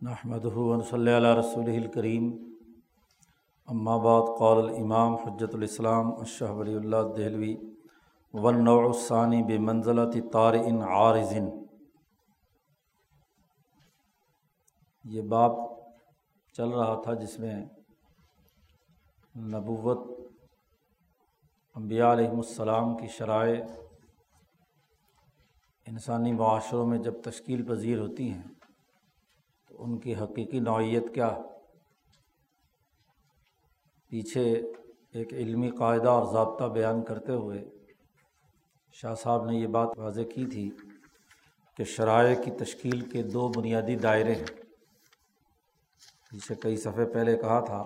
نحمد صلی اللہ رسول الکریم بعد قول الامام حجت الاسلام اشہ ولی اللہ دہلوی ونوع الثانی بے منزلت طار ان عارضن یہ باب چل رہا تھا جس میں نبوت انبیاء علیہم السلام کی شرائع انسانی معاشروں میں جب تشکیل پذیر ہوتی ہیں ان کی حقیقی نوعیت کیا پیچھے ایک علمی قاعدہ اور ضابطہ بیان کرتے ہوئے شاہ صاحب نے یہ بات واضح کی تھی کہ شرائع کی تشکیل کے دو بنیادی دائرے ہیں۔ جسے کئی صفحے پہلے کہا تھا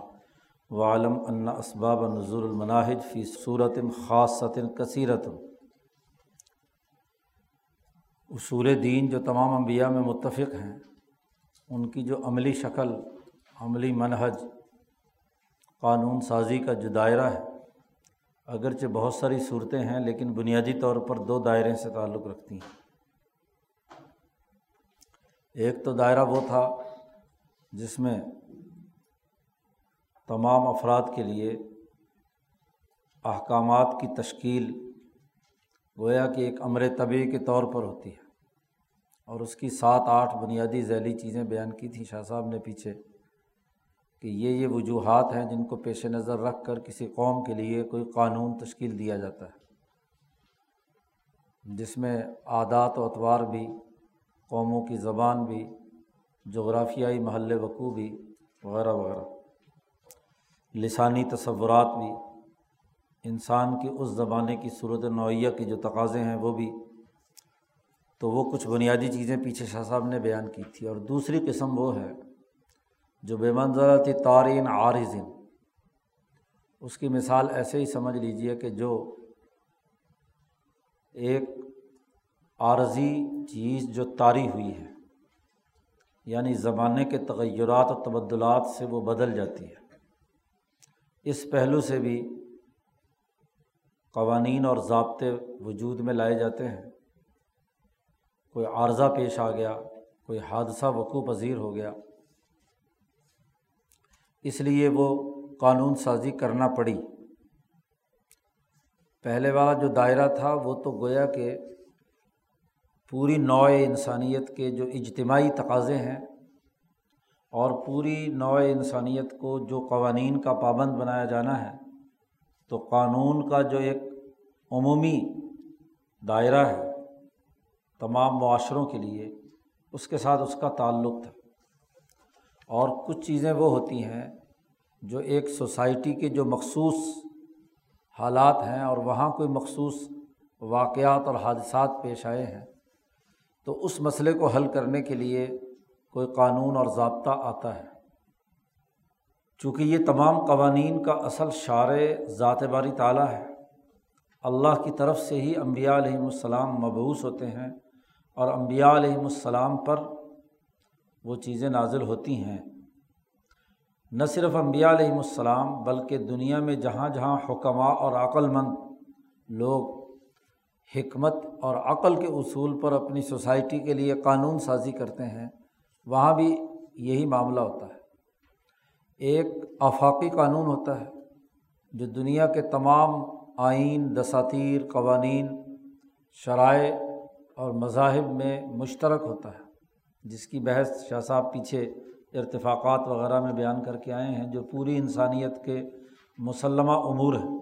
وہ عالم ان اسباب نظور المناہج فی صورت خاص کثیرت اصول دین جو تمام انبیاء میں متفق ہیں ان کی جو عملی شکل، عملی منحج قانون سازی کا جو دائرہ ہے، اگرچہ بہت ساری صورتیں ہیں، لیکن بنیادی طور پر دو دائرے سے تعلق رکھتی ہیں۔ ایک تو دائرہ وہ تھا جس میں تمام افراد کے لیے احکامات کی تشکیل گویا کہ ایک امر طبی کے طور پر ہوتی ہے۔ اور اس کی سات آٹھ بنیادی ذیلی چیزیں بیان کی تھیں۔ شاہ صاحب نے پیچھے کہ یہ یہ وجوہات ہیں جن کو پیش نظر رکھ کر کسی قوم کے لیے کوئی قانون تشکیل دیا جاتا ہے۔ جس میں عادات و اطوار بھی، قوموں کی زبان بھی، جغرافیائی محل وقوع بھی، وغیرہ وغیرہ۔ لسانی تصورات بھی، انسان کی اس زمانے کی صورت نوعیہ کی جو تقاضے ہیں وہ بھی تو وہ کچھ بنیادی چیزیں پیچھے شاہ صاحب نے بیان کی تھی اور دوسری قسم وہ ہے جو بے منظرتی تارین عارضن اس کی مثال ایسے ہی سمجھ لیجیے کہ جو ایک عارضی چیز جو طاری ہوئی ہے یعنی زمانے کے تغیرات و تبدلات سے وہ بدل جاتی ہے۔ اس پہلو سے بھی قوانین اور ضابطے وجود میں لائے جاتے ہیں۔ کوئی عارضہ پیش آ گیا، کوئی حادثہ وقوع پذیر ہو گیا۔ اس لیے وہ قانون سازی کرنا پڑی۔ پہلے والا جو دائرہ تھا، وہ تو گویا کہ پوری نوع انسانیت کے جو اجتماعی تقاضے ہیں اور پوری نوع انسانیت کو جو قوانین کا پابند بنایا جانا ہے، تو قانون کا جو ایک عمومی دائرہ ہے تمام معاشروں کے لیے اس کے ساتھ اس کا تعلق تھا۔ اور کچھ چیزیں وہ ہوتی ہیں جو ایک سوسائٹی کے جو مخصوص حالات ہیں اور وہاں کوئی مخصوص واقعات اور حادثات پیش آئے ہیں، تو اس مسئلے کو حل کرنے کے لیے کوئی قانون اور ضابطہ آتا ہے۔ چونکہ یہ تمام قوانین کا اصل شعر ذات باری تعالیٰ ہے۔ اللہ کی طرف سے ہی امبیا علیہم السلام مبوس ہوتے ہیں۔ اور امبیا علیہم السلام پر وہ چیزیں نازل ہوتی ہیں۔ نہ صرف امبیا علیہم السلام، بلکہ دنیا میں جہاں جہاں حکمہ اور عقل مند لوگ حکمت اور عقل کے اصول پر اپنی سوسائٹی کے لیے قانون سازی کرتے ہیں، وہاں بھی یہی معاملہ ہوتا ہے۔ ایک آفاقی قانون ہوتا ہے جو دنیا کے تمام آئین، دساتیر، قوانین، شرائع اور مذاہب میں مشترک ہوتا ہے، جس کی بحث شاہ صاحب پیچھے ارتفاقات وغیرہ میں بیان کر کے آئے ہیں، جو پوری انسانیت کے مسلمہ امور ہیں۔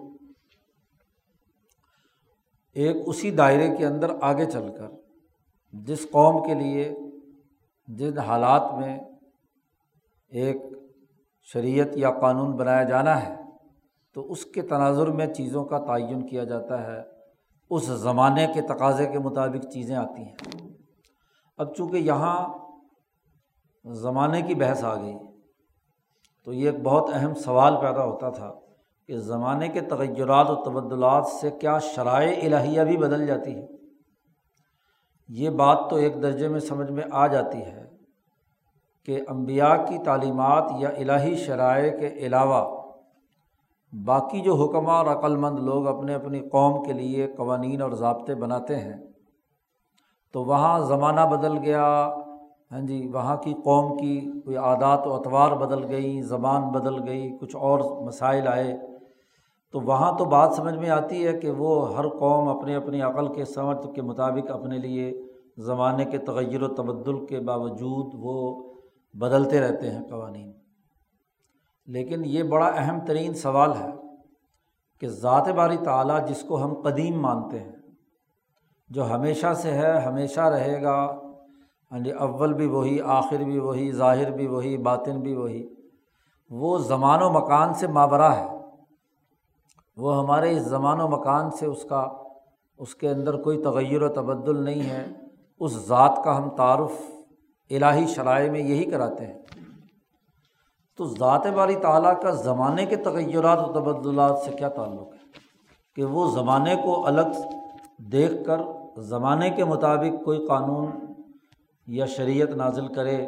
ایک اسی دائرے کے اندر آگے چل کر، جس قوم کے لیے، جن حالات میں ایک شریعت یا قانون بنایا جانا ہے، تو اس کے تناظر میں چیزوں کا تعین کیا جاتا ہے۔ اس زمانے کے تقاضے کے مطابق چیزیں آتی ہیں۔ اب چونکہ یہاں زمانے کی بحث آ گئی، تو یہ ایک بہت اہم سوال پیدا ہوتا تھا کہ زمانے کے تغیرات و تبدلات سے کیا شرائع الہیہ بھی بدل جاتی ہے یہ بات تو ایک درجے میں سمجھ میں آ جاتی ہے کہ امبیا کی تعلیمات یا الہی شرائع کے علاوہ باقی جو حکمہ اور عقلمند لوگ اپنے اپنی قوم کے لیے قوانین اور ضابطے بناتے ہیں، تو وہاں زمانہ بدل گیا۔ ہاں جی وہاں کی قوم کی کوئی عادات و اطوار بدل گئی زبان بدل گئی، کچھ اور مسائل آئے۔ تو وہاں تو بات سمجھ میں آتی ہے کہ وہ ہر قوم اپنے اپنی عقل کے سمجھ کے مطابق اپنے لیے زمانے کے تغیر و تبدل کے باوجود وہ بدلتے رہتے ہیں قوانین۔ لیکن یہ بڑا اہم ترین سوال ہے کہ ذات باری تعلیٰ جس کو ہم قدیم مانتے ہیں، جو ہمیشہ سے ہے، ہمیشہ رہے گا ہاں جی اول بھی وہی، آخر بھی وہی، ظاہر بھی وہی، باطن بھی وہی، وہ زمان و مکان سے مابرہ ہے۔ وہ ہمارے اس زمان و مکان سے اس کا، اس کے اندر کوئی تغیر و تبدل نہیں ہے۔ اس ذات کا ہم تعارف الہی شرائع میں یہی کراتے ہیں۔ تو ذات باری تعلیٰ کا زمانے کے تغیرات و تبدلات سے کیا تعلق ہے؟ کہ وہ زمانے کو الگ دیکھ کر، زمانے کے مطابق کوئی قانون یا شریعت نازل کرے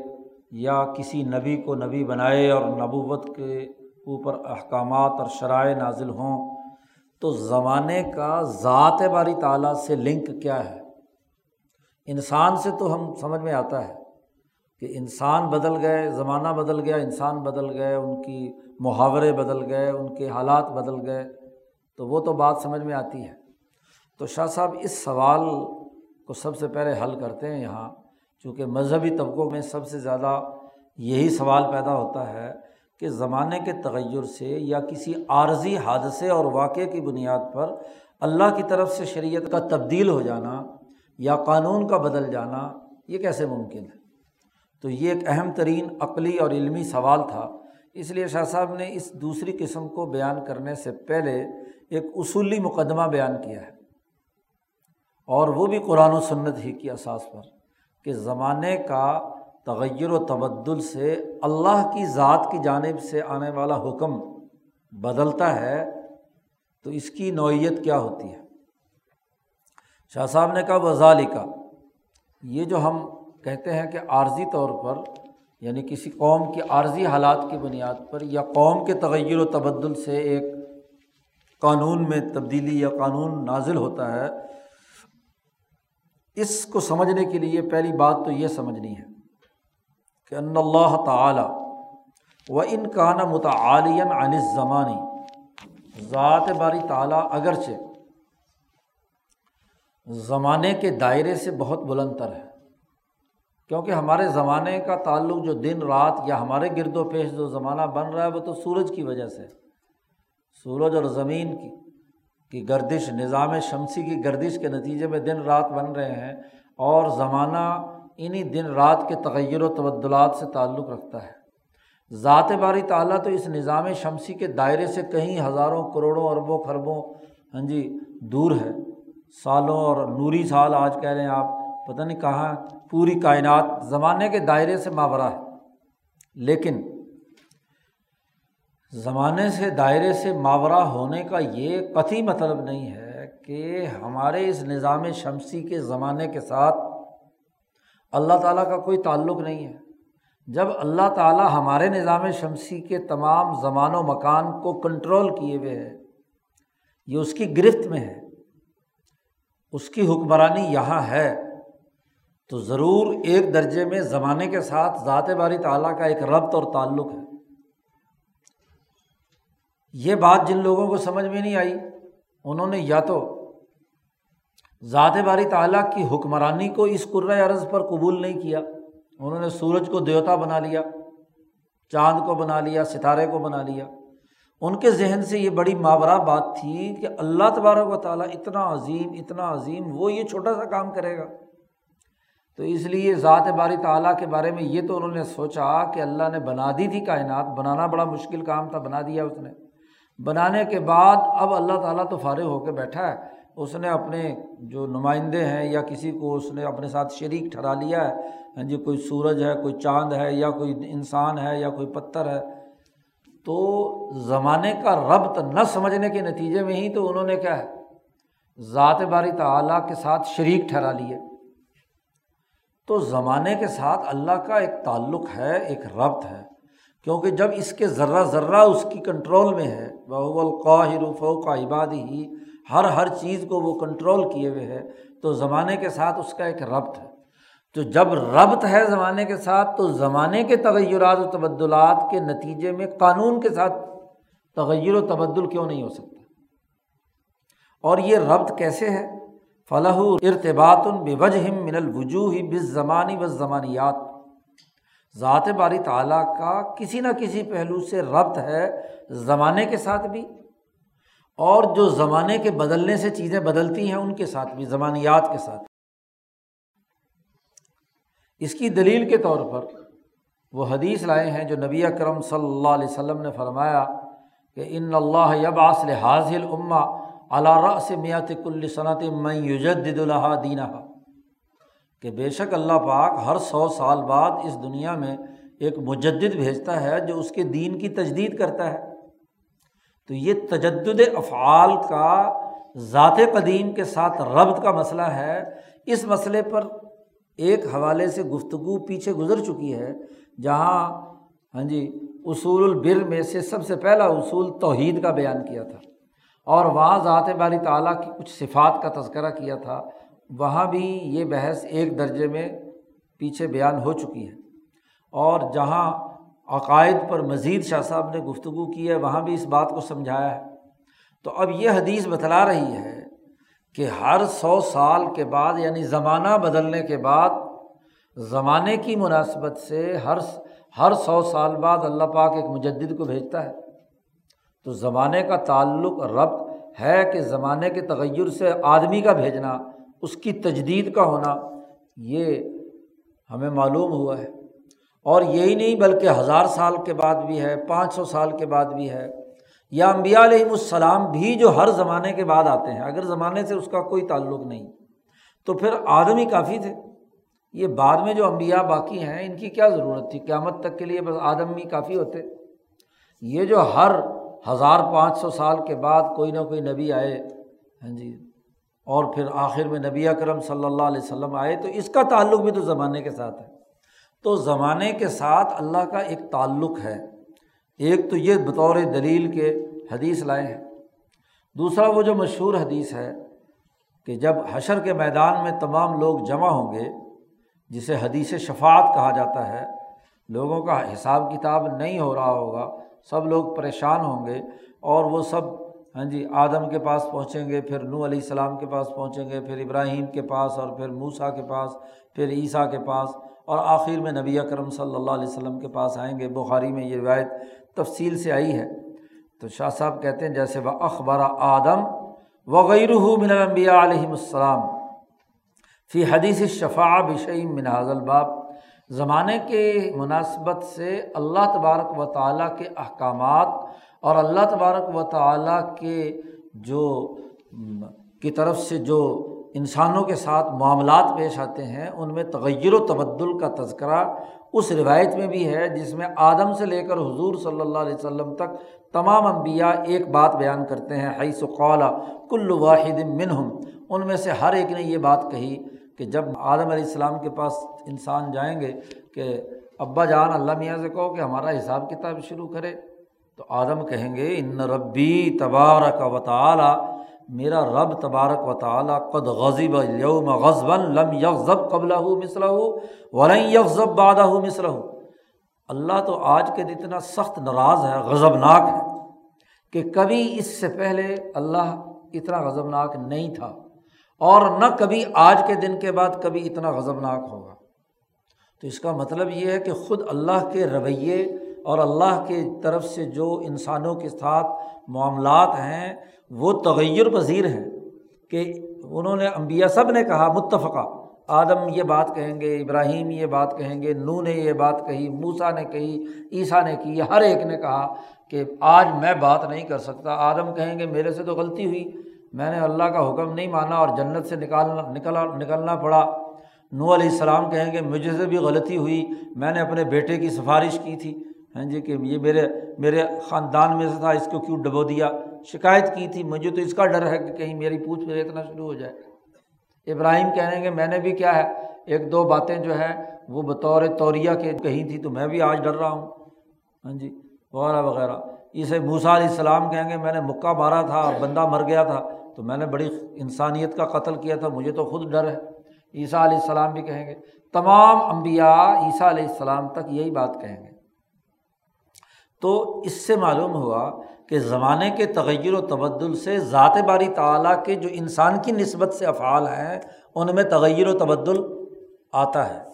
یا کسی نبی کو نبی بنائے اور نبوت کے اوپر احکامات اور شرائع نازل ہوں، تو زمانے کا ذات باری تعلیٰ سے لنک کیا ہے؟ انسان سے تو ہم سمجھ میں آتا ہے کہ انسان بدل گئے، زمانہ بدل گیا، انسان بدل گئے، ان کی محاورے بدل گئے، ان کے حالات بدل گئے، تو وہ تو بات سمجھ میں آتی ہے۔ تو شاہ صاحب، اس سوال کو سب سے پہلے حل کرتے ہیں یہاں، چونکہ مذہبی طبقوں میں سب سے زیادہ یہی سوال پیدا ہوتا ہے کہ زمانے کے تغیر سے یا کسی عارضی حادثے اور واقعے کی بنیاد پر اللہ کی طرف سے شریعت کا تبدیل ہو جانا یا قانون کا بدل جانا، یہ کیسے ممکن ہے؟ تو یہ ایک اہم ترین عقلی اور علمی سوال تھا۔ اس لیے شاہ صاحب نے اس دوسری قسم کو بیان کرنے سے پہلے ایک اصولی مقدمہ بیان کیا ہے۔ اور وہ بھی قرآن و سنت ہی کی اساس پر کہ زمانے کا تغیر و تبدل سے اللہ کی ذات کی جانب سے آنے والا حکم بدلتا ہے تو اس کی نوعیت کیا ہوتی ہے؟ شاہ صاحب نے کہا وزالی کا یہ جو ہم کہتے ہیں کہ عارضی طور پر یعنی کسی قوم کی عارضی حالات کی بنیاد پر یا قوم کے تغیر و تبدل سے ایک قانون میں تبدیلی یا قانون نازل ہوتا ہے، اس کو سمجھنے کے لیے پہلی بات تو یہ سمجھنی ہے کہ ان اللہ تعالیٰ و ان کا نا متعلین عن زمانی ذات باری تعالیٰ اگرچہ زمانے کے دائرے سے بہت بلند تر ہے۔ کیونکہ ہمارے زمانے کا تعلق جو دن رات یا ہمارے گرد و پیش جو زمانہ بن رہا ہے وہ تو سورج کی وجہ سے سورج اور زمین کی کی گردش، نظام شمسی کی گردش کے نتیجے میں دن رات بن رہے ہیں اور زمانہ انہیں دن رات کے تغیر و تبدلات سے تعلق رکھتا ہے۔ ذات باری تعلیٰ تو اس نظام شمسی کے دائرے سے کہیں ہزاروں کروڑوں اربوں خربوں ہاں جی دور ہے۔ سالوں اور نوری سال آج کہہ رہے ہیں آپ۔ پتہ نہیں کہاں پوری کائنات زمانے کے دائرے سے ماورا ہے۔ لیکن زمانے سے دائرے سے ماورا ہونے کا یہ قطعی مطلب نہیں ہے کہ ہمارے اس نظام شمسی کے زمانے کے ساتھ اللہ تعالیٰ کا کوئی تعلق نہیں ہے۔ جب اللہ تعالیٰ ہمارے نظام شمسی کے تمام زمان و مکان کو کنٹرول کیے ہوئے ہے یہ اس کی گرفت میں ہے۔ اس کی حکمرانی یہاں ہے۔ تو ضرور ایک درجے میں زمانے کے ساتھ ذات باری تعلیٰ کا ایک ربط اور تعلق ہے۔ یہ بات جن لوگوں کو سمجھ میں نہیں آئی، انہوں نے یا تو ذات باری تعلیٰ کی حکمرانی کو اس عرض پر قبول نہیں کیا، انہوں نے سورج کو دیوتا بنا لیا، چاند کو بنا لیا، ستارے کو بنا لیا۔ ان کے ذہن سے یہ بڑی ماورہ بات تھی کہ اللہ تبارک و تعالیٰ اتنا عظیم اتنا عظیم، وہ یہ چھوٹا سا کام کرے گا۔ تو اس لیے ذات باری تعلیٰ کے بارے میں یہ تو انہوں نے سوچا کہ اللہ نے بنا دی تھی کائنات، بنانا بڑا مشکل کام تھا، بنا دیا اس نے۔ بنانے کے بعد اب اللہ تعالیٰ تو فارغ ہو کے بیٹھا ہے۔ اس نے اپنے جو نمائندے ہیں یا کسی کو اس نے اپنے ساتھ شریک ٹھہرا لیا ہے۔ ہاں جی کوئی سورج ہے، کوئی چاند ہے یا کوئی انسان ہے یا کوئی پتھر ہے۔ تو زمانے کا ربط نہ سمجھنے کے نتیجے میں ہی تو انہوں نے کیا ہے؟ ذات باری تعلیٰ کے ساتھ شریک ٹھہرا لیے۔ تو زمانے کے ساتھ اللہ کا ایک تعلق ہے، ایک ربط ہے۔ کیونکہ جب اس کے ذرہ ذرہ اس کی کنٹرول میں ہے بہ القاہر فوق عبادی ہی ہر ہر چیز کو وہ کنٹرول کیے ہوئے ہے، تو زمانے کے ساتھ اس کا ایک ربط ہے۔ تو جب ربط ہے زمانے کے ساتھ، تو زمانے کے تغیرات و تبدلات کے نتیجے میں قانون کے ساتھ تغیر و تبدل کیوں نہیں ہو سکتا؟ اور یہ ربط کیسے ہے؟ فلاح ارتباط بے وجہ من الوجوہ بس زمانی و زمانیات ذات باری تعالیٰ کا کسی نہ کسی پہلو سے ربط ہے زمانے کے ساتھ بھی، اور جو زمانے کے بدلنے سے چیزیں بدلتی ہیں ان کے ساتھ بھی، زمانیات کے ساتھ۔ اس کی دلیل کے طور پر وہ حدیث لائے ہیں جو نبی کرم صلی اللہ علیہ وسلم نے فرمایا کہ ان اللہ یب آصل حاضل اما علارہ سے میات کل صنعت میں یوجد اللہ دینہ کہ بے شک اللہ پاک ہر سو سال بعد اس دنیا میں ایک مجدد بھیجتا ہے جو اس کے دین کی تجدید کرتا ہے۔ تو یہ تجدد افعال کا ذات قدیم کے ساتھ ربط کا مسئلہ ہے۔ اس مسئلے پر ایک حوالے سے گفتگو پیچھے گزر چکی ہے، جہاں ہاں جی اصول البر میں سے سب سے پہلا اصول توحید کا بیان کیا تھا۔ اور وہاں ذات باری تعالیٰ کی کچھ صفات کا تذکرہ کیا تھا، وہاں بھی یہ بحث ایک درجے میں پیچھے بیان ہو چکی ہے۔ اور جہاں عقائد پر مزید شاہ صاحب نے گفتگو کی ہے، وہاں بھی اس بات کو سمجھایا ہے۔ تو اب یہ حدیث بتلا رہی ہے کہ ہر سو سال کے بعد یعنی زمانہ بدلنے کے بعد، زمانے کی مناسبت سے ہر ہر سو سال بعد اللہ پاک ایک مجدد کو بھیجتا ہے۔ تو زمانے کا تعلق ربط ہے کہ زمانے کے تغیر سے آدمی کا بھیجنا، اس کی تجدید کا ہونا، یہ ہمیں معلوم ہوا ہے۔ اور یہی نہیں بلکہ ہزار سال کے بعد بھی ہے، پانچ سو سال کے بعد بھی ہے۔ یا امبیا علیہم السلام بھی جو ہر زمانے کے بعد آتے ہیں، اگر زمانے سے اس کا کوئی تعلق نہیں، تو پھر آدمی کافی تھے۔ یہ بعد میں جو امبیا باقی ہیں، ان کی کیا ضرورت تھی؟ قیامت تک کے لیے بس آدم بھی کافی ہوتے۔ یہ جو ہر ہزار پانچ سو سال کے بعد کوئی نہ کوئی نبی آئے۔ ہاں جی۔ اور پھر آخر میں نبی اکرم صلی اللہ علیہ وسلم آئے تو اس کا تعلق بھی تو زمانے کے ساتھ ہے۔ تو زمانے کے ساتھ اللہ کا ایک تعلق ہے۔ ایک تو یہ بطور دلیل کے حدیث لائے ہیں۔ دوسرا وہ جو مشہور حدیث ہے کہ جب حشر کے میدان میں تمام لوگ جمع ہوں گے، جسے حدیث شفات کہا جاتا ہے، لوگوں کا حساب کتاب نہیں ہو رہا ہوگا سب لوگ پریشان ہوں گے اور وہ سب ہاں جی آدم کے پاس پہنچیں گے، پھر نو علیہ السلام کے پاس پہنچیں گے، پھر ابراہیم کے پاس اور پھر موسا کے پاس، پھر عیسیٰ کے پاس اور آخر میں نبی اکرم صلی اللہ علیہ وسلم کے پاس آئیں گے۔ بخاری میں یہ روایت تفصیل سے آئی ہے۔ تو شاہ صاحب کہتے ہیں، جیسے وہ اخبار آدم وغیر من الانبیاء علیہم السلام، فی حدیث شفا بشعیم من حضل الباب۔ زمانے کے مناسبت سے اللہ تبارک و تعالیٰ کے احکامات اور اللہ تبارک و تعالیٰ کے جو کی طرف سے جو انسانوں کے ساتھ معاملات پیش آتے ہیں، ان میں تغیر و تبدل کا تذکرہ اس روایت میں بھی ہے، جس میں آدم سے لے کر حضور صلی اللہ علیہ وسلم تک تمام انبیاء ایک بات بیان کرتے ہیں، حیث قالا کل واحد منہم، ان میں سے ہر ایک نے یہ بات کہی کہ جب آدم علیہ السلام کے پاس انسان جائیں گے کہ ابا جان، اللہ میاں سے کہو کہ ہمارا حساب کتاب شروع کرے، تو آدم کہیں گے، ان ربی تبارک و تعالی، میرا رب تبارک و تعالیٰ قد غضب یوم غزب لم یغضب قبل مصر ولن یغضب بادہ مصر اللہ تو آج کے دن اتنا سخت ناراض ہے غضب ناک ہے کہ کبھی اس سے پہلے اللہ اتنا غضب ناک نہیں تھا۔ اور نہ کبھی آج کے دن کے بعد کبھی اتنا غضب ناک ہوگا۔ تو اس کا مطلب یہ ہے کہ خود اللہ کے رویے اور اللہ کے طرف سے جو انسانوں کے ساتھ معاملات ہیں، وہ تغیر پذیر ہیں کہ انہوں نے امبیا سب نے کہا، متفقہ۔ آدم یہ بات کہیں گے، ابراہیم یہ بات کہیں گے نو نے یہ بات کہی موسا نے کہی، عیسیٰ نے کی ہر ایک نے کہا کہ آج میں بات نہیں کر سکتا۔ آدم کہیں گے، میرے سے تو غلطی ہوئی۔ میں نے اللہ کا حکم نہیں مانا اور جنت سے نکالنا نکلا نکلنا پڑا۔ نو علیہ السلام کہیں گے مجھے سے بھی غلطی ہوئی۔ میں نے اپنے بیٹے کی سفارش کی تھی۔ ہاں جی کہ یہ میرے میرے خاندان میں سے تھا، اس کو کیوں ڈبو دیا؟ شکایت کی تھی۔ مجھے تو اس کا ڈر ہے کہ کہیں میری پوچھ پھر اتنا شروع ہو جائے۔ ابراہیم کہنے کہ میں نے بھی کیا ہے؟ ایک دو باتیں جو ہے وہ بطور توریہ کے کہیں تھی تو میں بھی آج ڈر رہا ہوں۔ ہاں جی وغیرہ وغیرہ۔ اسے موسا علیہ السلام کہیں گے، میں نے مکہ مارا تھا، بندہ مر گیا تھا۔ تو میں نے بڑی انسانیت کا قتل کیا تھا، مجھے تو خود ڈر ہے۔ عیسیٰ علیہ السلام بھی کہیں گے۔ تمام انبیاء عیسیٰ علیہ السلام تک یہی بات کہیں گے۔ تو اس سے معلوم ہوا کہ زمانے کے تغیر و تبدل سے ذات باری تعلیٰ کے جو انسان کی نسبت سے افعال ہیں، ان میں تغیر و تبدل آتا ہے۔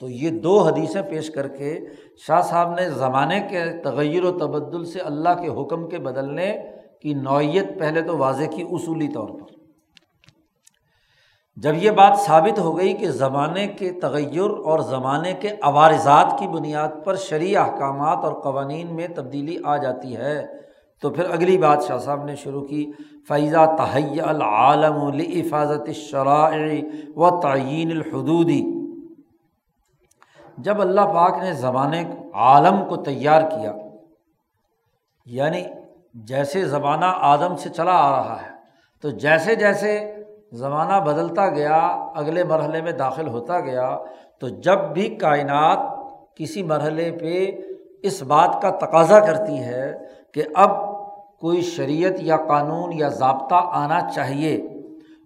تو یہ دو حدیثیں پیش کر کے شاہ صاحب نے زمانے کے تغیر و تبدل سے اللہ کے حکم کے بدلنے کی نوعیت پہلے تو واضح کی اصولی طور پر۔ جب یہ بات ثابت ہو گئی کہ زمانے کے تغیر اور زمانے کے عوارضات کی بنیاد پر شرعی احکامات اور قوانین میں تبدیلی آ جاتی ہے، تو پھر اگلی بات شاہ صاحب نے شروع کی فیضہ تحیہ العالم الحفاظت شرائع و تعین الحدودی جب اللہ پاک نے زمانے عالم کو تیار کیا یعنی جیسے زمانہ آدم سے چلا آ رہا ہے، تو جیسے جیسے زمانہ بدلتا گیا، اگلے مرحلے میں داخل ہوتا گیا، تو جب بھی کائنات کسی مرحلے پہ اس بات کا تقاضا کرتی ہے کہ اب کوئی شریعت یا قانون یا ضابطہ آنا چاہیے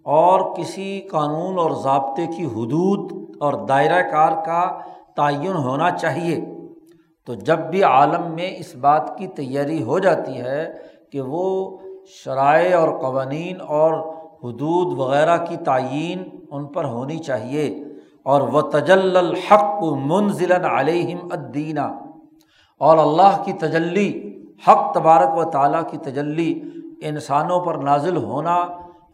اور کسی قانون اور ضابطے کی حدود اور دائرۂ کار کا تعین ہونا چاہیے۔ تو جب بھی عالم میں اس بات کی تیاری ہو جاتی ہے کہ وہ شرائع اور قوانین اور حدود وغیرہ کی تعین ان پر ہونی چاہیے اور وہ تجل الحق منزل علیہم الدینہ اور اللہ کی تجلی، حق تبارک و تعالیٰ کی تجلی انسانوں پر نازل ہونا،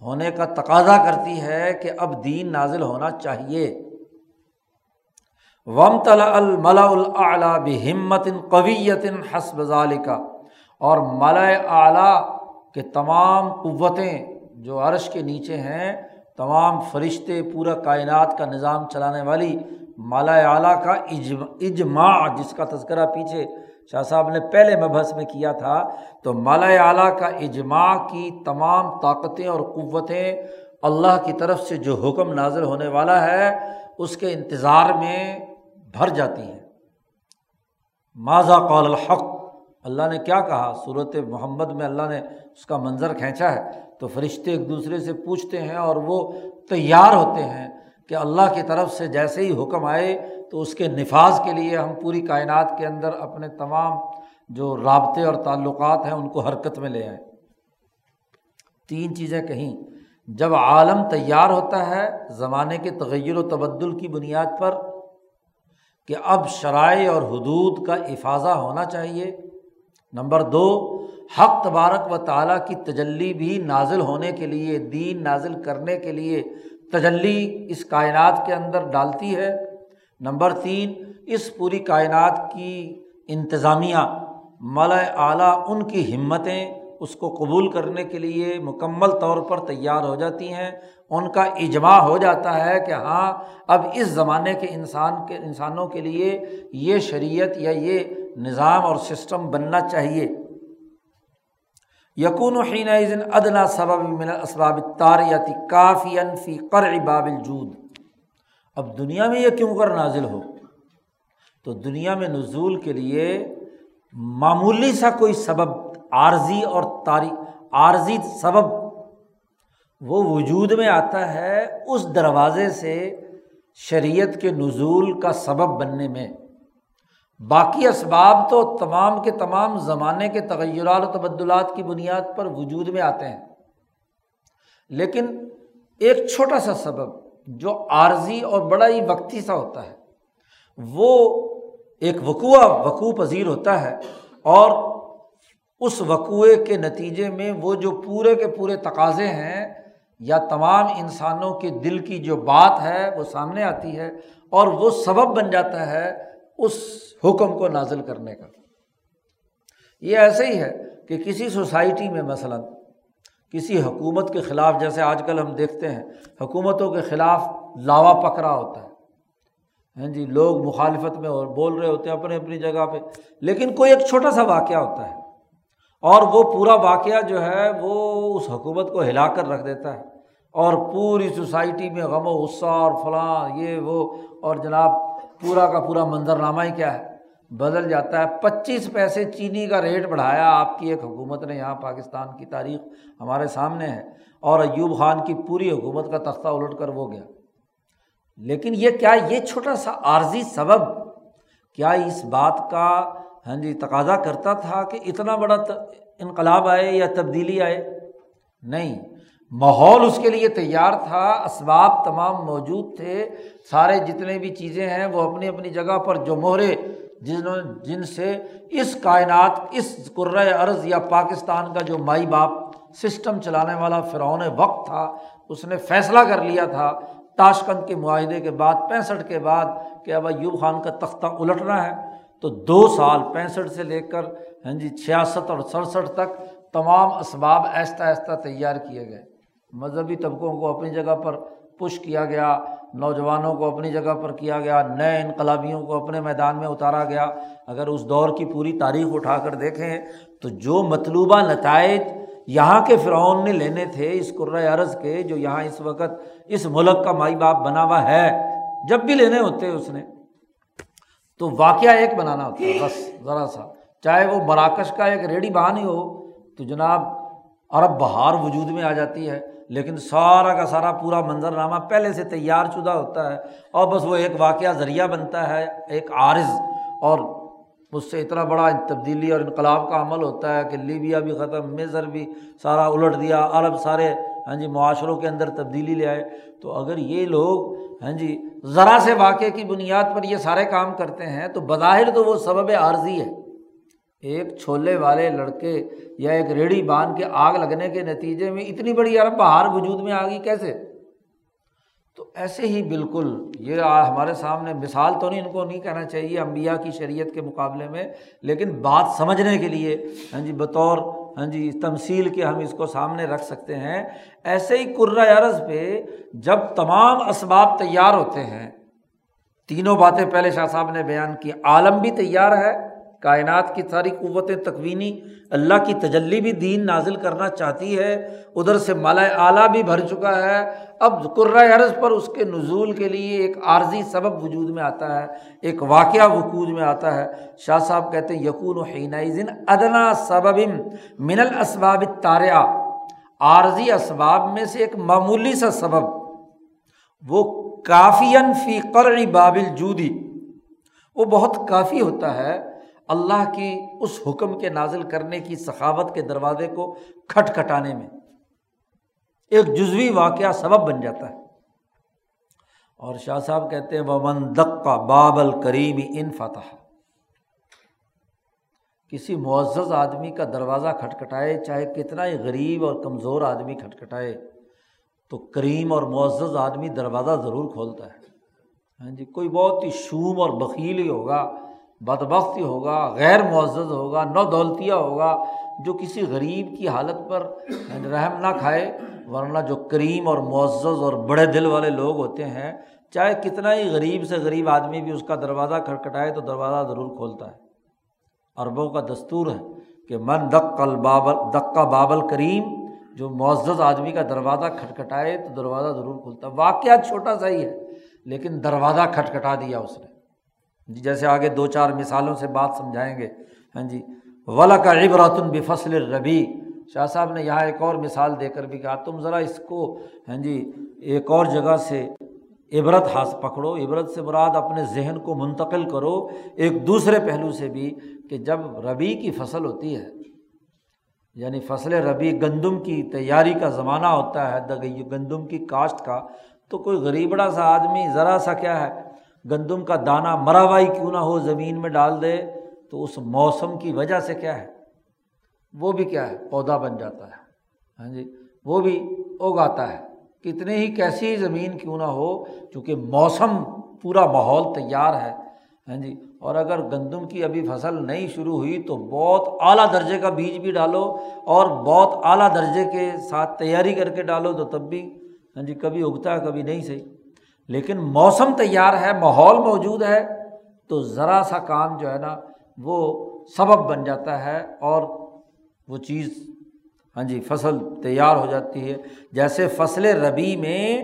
ہونے کا تقاضا کرتی ہے کہ اب دین نازل ہونا چاہیے۔ وم تلا الملا العلیٰ بہمت قویت حسب ذالکا اور ملا اعلیٰ کے تمام قوتیں جو عرش کے نیچے ہیں، تمام فرشتے پورا کائنات کا نظام چلانے والی مالا اعلیٰ کا اجماع جس کا تذکرہ پیچھے شاہ صاحب نے پہلے مبحث میں کیا تھا، تو مالا اعلیٰ کا اجماع کی تمام طاقتیں اور قوتیں اللہ کی طرف سے جو حکم نازل ہونے والا ہے، اس کے انتظار میں بھر جاتی ہیں۔ ماضا قول الحق؟ اللہ نے کیا کہا؟ صورت محمد میں اللہ نے اس کا منظر کھینچا ہے۔ تو فرشتے ایک دوسرے سے پوچھتے ہیں اور وہ تیار ہوتے ہیں کہ اللہ کی طرف سے جیسے ہی حکم آئے تو اس کے نفاذ کے لیے ہم پوری کائنات کے اندر اپنے تمام جو رابطے اور تعلقات ہیں ان کو حرکت میں لے آئیں۔ تین چیزیں کہیں۔ جب عالم تیار ہوتا ہے زمانے کے تغیر و تبدل کی بنیاد پر کہ اب شرائع اور حدود کا افاظہ ہونا چاہیے۔ نمبر دو، حق تبارک و تعالیٰ کی تجلی بھی نازل ہونے کے لیے، دین نازل کرنے کے لیے تجلی اس کائنات کے اندر ڈالتی ہے۔ نمبر تین، اس پوری کائنات کی انتظامیہ ملا اعلیٰ ان کی ہمتیں اس کو قبول کرنے کے لیے مکمل طور پر تیار ہو جاتی ہیں۔ ان کا اجماع ہو جاتا ہے کہ ہاں اب اس زمانے کے انسان کے، انسانوں کے لیے یہ شریعت یا یہ نظام اور سسٹم بننا چاہیے۔ یقون و حین ادنا سبب من اسباب تاریتی کافی فی قر باب الجود۔ اب دنیا میں یہ کیوں کر نازل ہو؟ تو دنیا میں نزول کے لیے معمولی سا کوئی سبب عارضی اور تاری، عارضی سبب وہ وجود میں آتا ہے اس دروازے سے شریعت کے نزول کا سبب بننے میں۔ باقی اسباب تو تمام کے تمام زمانے کے تغیرات و تبدلات کی بنیاد پر وجود میں آتے ہیں۔ لیکن ایک چھوٹا سا سبب جو عارضی اور بڑا ہی وقتی سا ہوتا ہے، وہ ایک وقوع وقوع پذیر ہوتا ہے اور اس وقوعے کے نتیجے میں وہ جو پورے کے پورے تقاضے ہیں یا تمام انسانوں کے دل کی جو بات ہے وہ سامنے آتی ہے اور وہ سبب بن جاتا ہے اس حکم کو نازل کرنے کا۔ یہ ایسے ہی ہے کہ کسی سوسائٹی میں مثلاً کسی حکومت کے خلاف، جیسے آج کل ہم دیکھتے ہیں، حکومتوں کے خلاف لاوا پکڑا ہوتا ہے۔ ہاں جی لوگ مخالفت میں اور بول رہے ہوتے ہیں اپنی اپنی جگہ پہ، لیکن کوئی ایک چھوٹا سا واقعہ ہوتا ہے۔ اور وہ پورا واقعہ جو ہے وہ اس حکومت کو ہلا کر رکھ دیتا ہے اور پوری سوسائٹی میں غم و غصہ اور فلاں یہ وہ اور جناب پورا کا پورا منظرنامہ ہی کیا ہے؟ بدل جاتا ہے۔ پچیس پیسے چینی کا ریٹ بڑھایا۔ آپ کی ایک حکومت نے یہاں پاکستان کی تاریخ ہمارے سامنے ہے اور ایوب خان کی پوری حکومت کا تختہ الٹ کر وہ گیا۔ لیکن یہ کیا یہ چھوٹا سا عارضی سبب کیا اس بات کا ہاں جی تقاضا کرتا تھا کہ اتنا بڑا انقلاب آئے یا تبدیلی آئے۔ نہیں، ماحول اس کے لیے تیار تھا، اسباب تمام موجود تھے۔ سارے جتنے بھی چیزیں ہیں، وہ اپنی اپنی جگہ پر جو مہرے جنہوں جن سے اس کائنات، اس قرۂۂ عرض یا پاکستان کا جو مائی باپ سسٹم چلانے والا فرعون وقت تھا، اس نے فیصلہ کر لیا تھا تاشکند کے معاہدے کے بعد، پینسٹھ کے بعد کہ اب ایوب خان کا تختہ الٹنا ہے۔ تو دو سال پینسٹھ سے لے کر ہاں جی چھیاسٹھ اور سڑسٹھ تک تمام اسباب ایستا ایستا تیار کیے گئے۔ مذہبی طبقوں کو اپنی جگہ پر پش کیا گیا، نوجوانوں کو اپنی جگہ پر کیا گیا، نئے انقلابیوں کو اپنے میدان میں اتارا گیا۔ اگر اس دور کی پوری تاریخ اٹھا کر دیکھیں تو جو مطلوبہ نتائج یہاں کے فرعون نے لینے تھے، اس عرض کے، جو یہاں اس وقت اس ملک کا مائی باپ بنا ہوا ہے، جب بھی لینے ہوتے اس نے۔ تو واقعہ ایک بنانا ہوتا ہے، بس ذرا سا۔ چاہے وہ مراکش کا ایک ریڈی بہان ہی ہو، تو جناب عرب بہار وجود میں آ جاتی ہے، لیکن سارا کا سارا پورا منظرنامہ پہلے سے تیار شدہ ہوتا ہے اور بس وہ ایک واقعہ ذریعہ بنتا ہے، ایک عارض۔ اور اس سے اتنا بڑا تبدیلی اور انقلاب کا عمل ہوتا ہے کہ لیبیا بھی ختم، مصر بھی سارا الٹ دیا، عرب سارے ہاں جی معاشروں کے اندر تبدیلی لے آئے۔ تو اگر یہ لوگ ہاں جی ذرا سے واقعے کی بنیاد پر یہ سارے کام کرتے ہیں، تو بظاہر تو وہ سبب عارضی ہے۔ ایک چھولے والے لڑکے یا ایک ریڑھی باندھ کے آگ لگنے کے نتیجے میں اتنی بڑی عرب بہار وجود میں آ گئی، کیسے؟ تو ایسے ہی بالکل، یہ ہمارے سامنے مثال تو نہیں، ان کو نہیں کہنا چاہیے امبیا کی شریعت کے مقابلے میں، لیکن بات سمجھنے کے لیے ہاں جی بطور ہاں جی تمسیل کے ہم اس کو سامنے رکھ سکتے ہیں۔ ایسے ہی عرض پہ جب تمام اسباب تیار ہوتے ہیں، تینوں باتیں پہلے شاہ صاحب نے بیان کی، عالم بھی تیار ہے۔ کائنات کی ساری قوتیں تکوینی اللہ کی تجلی بھی دین نازل کرنا چاہتی ہے، ادھر سے مالا اعلیٰ بھی بھر چکا ہے۔ اب عرض پر اس کے نزول کے لیے ایک عارضی سبب وجود میں آتا ہے، ایک واقعہ وقوع میں آتا ہے۔ شاہ صاحب کہتے ہیں یقون و حینائزن ادنا سبب من الاسباب تاریا عارضی اسباب میں سے ایک معمولی سا سبب، وہ کافین فی قرعی بابل جودی وہ بہت کافی ہوتا ہے اللہ کی اس حکم کے نازل کرنے کی سخاوت کے دروازے کو کھٹ کھٹانے میں ایک جزوی واقعہ سبب بن جاتا ہے۔ اور شاہ صاحب کہتے ہیں وہ دق کا بابل ان فتح۔ کسی معزز آدمی کا دروازہ کھٹکھٹائے، چاہے کتنا ہی غریب اور کمزور آدمی کھٹکھٹائے، تو کریم اور معزز آدمی دروازہ ضرور کھولتا ہے۔ ہاں جی کوئی بہت ہی شوم اور بکیل ہی ہوگا۔ بدبختی ہوگا، غیر معزز ہوگا، نو دولتیہ ہوگا، جو کسی غریب کی حالت پر رحم نہ کھائے، ورنہ جو کریم اور معزز اور بڑے دل والے لوگ ہوتے ہیں، چاہے کتنا ہی غریب سے غریب آدمی بھی اس کا دروازہ کھٹکھٹائے تو دروازہ ضرور کھولتا ہے۔ عربوں کا دستور ہے کہ من دق البابل دقا بابل کریم جو معزز آدمی کا دروازہ کھٹکھٹائے تو دروازہ ضرور کھولتا ہے۔ واقعہ چھوٹا سا ہی ہے، لیکن دروازہ کھٹکھٹا دیا اس نے۔ جیسے آگے دو چار مثالوں سے بات سمجھائیں گے۔ ہاں جی ولا کا عبراتن بفصل ربی شاہ صاحب نے یہاں ایک اور مثال دے کر بھی کہا، تم ذرا اس کو ہاں جی ایک اور جگہ سے عبرت ہاتھ پکڑو۔ عبرت سے مراد اپنے ذہن کو منتقل کرو، ایک دوسرے پہلو سے بھی کہ جب ربی کی فصل ہوتی ہے یعنی فصل ربی گندم کی تیاری کا زمانہ ہوتا ہے گندم کی کاشت کا، تو کوئی غریبڑا سا آدمی، ذرا سا کیا ہے گندم کا دانہ مراوائی کیوں نہ ہو زمین میں ڈال دے، تو اس موسم کی وجہ سے کیا ہے؟ وہ بھی کیا ہے؟ پودا بن جاتا ہے۔ ہاں جی وہ بھی اگاتا ہے۔ کتنے ہی کیسی زمین کیوں نہ ہو، چونکہ موسم پورا ماحول تیار ہے۔ ہاں جی اور اگر گندم کی ابھی فصل نہیں شروع ہوئی، تو بہت اعلیٰ درجے کا بیج بھی ڈالو اور بہت اعلیٰ درجے کے ساتھ تیاری کر کے ڈالو تو تب بھی ہاں جی کبھی اگتا ہے، کبھی نہیں، صحیح۔ لیکن موسم تیار ہے، ماحول موجود ہے، تو ذرا سا کام جو ہے نا، وہ سبب بن جاتا ہے اور وہ چیز ہاں جی فصل تیار ہو جاتی ہے۔ جیسے فصل ربی میں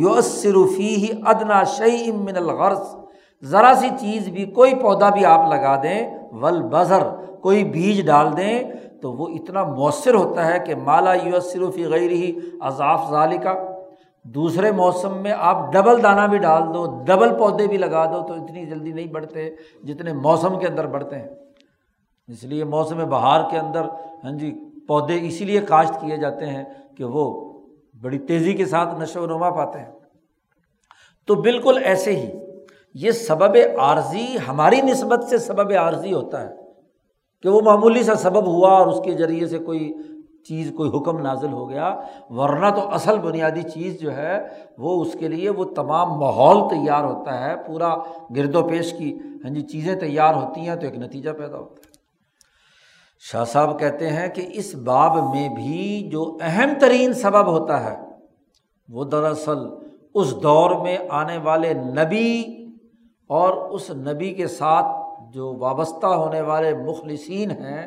یوسرفی ہی ادنا شعی من الغرض ذرا سی چیز بھی، کوئی پودا بھی آپ لگا دیں ول بذر کوئی بیج ڈال دیں، تو وہ اتنا مؤثر ہوتا ہے کہ مالا یو صرفی غیر ہی اضاف ظالی کا دوسرے موسم میں آپ ڈبل دانہ بھی ڈال دو، ڈبل پودے بھی لگا دو تو اتنی جلدی نہیں بڑھتے جتنے موسم کے اندر بڑھتے ہیں۔ اس لیے موسم بہار کے اندر ہاں جی پودے اسی لیے کاشت کیے جاتے ہیں کہ وہ بڑی تیزی کے ساتھ نشو و نما پاتے ہیں۔ تو بالکل ایسے ہی یہ سبب عارضی ہماری نسبت سے سبب عارضی ہوتا ہے کہ وہ معمولی سا سبب ہوا اور اس کے ذریعے سے کوئی چیز کوئی حکم نازل ہو گیا، ورنہ تو اصل بنیادی چیز جو ہے، وہ اس کے لیے وہ تمام ماحول تیار ہوتا ہے، پورا گرد و پیش کی ہاں جی چیزیں تیار ہوتی ہیں تو ایک نتیجہ پیدا ہوتا ہے۔ شاہ صاحب کہتے ہیں کہ اس باب میں بھی جو اہم ترین سبب ہوتا ہے، وہ دراصل اس دور میں آنے والے نبی اور اس نبی کے ساتھ جو وابستہ ہونے والے مخلصین ہیں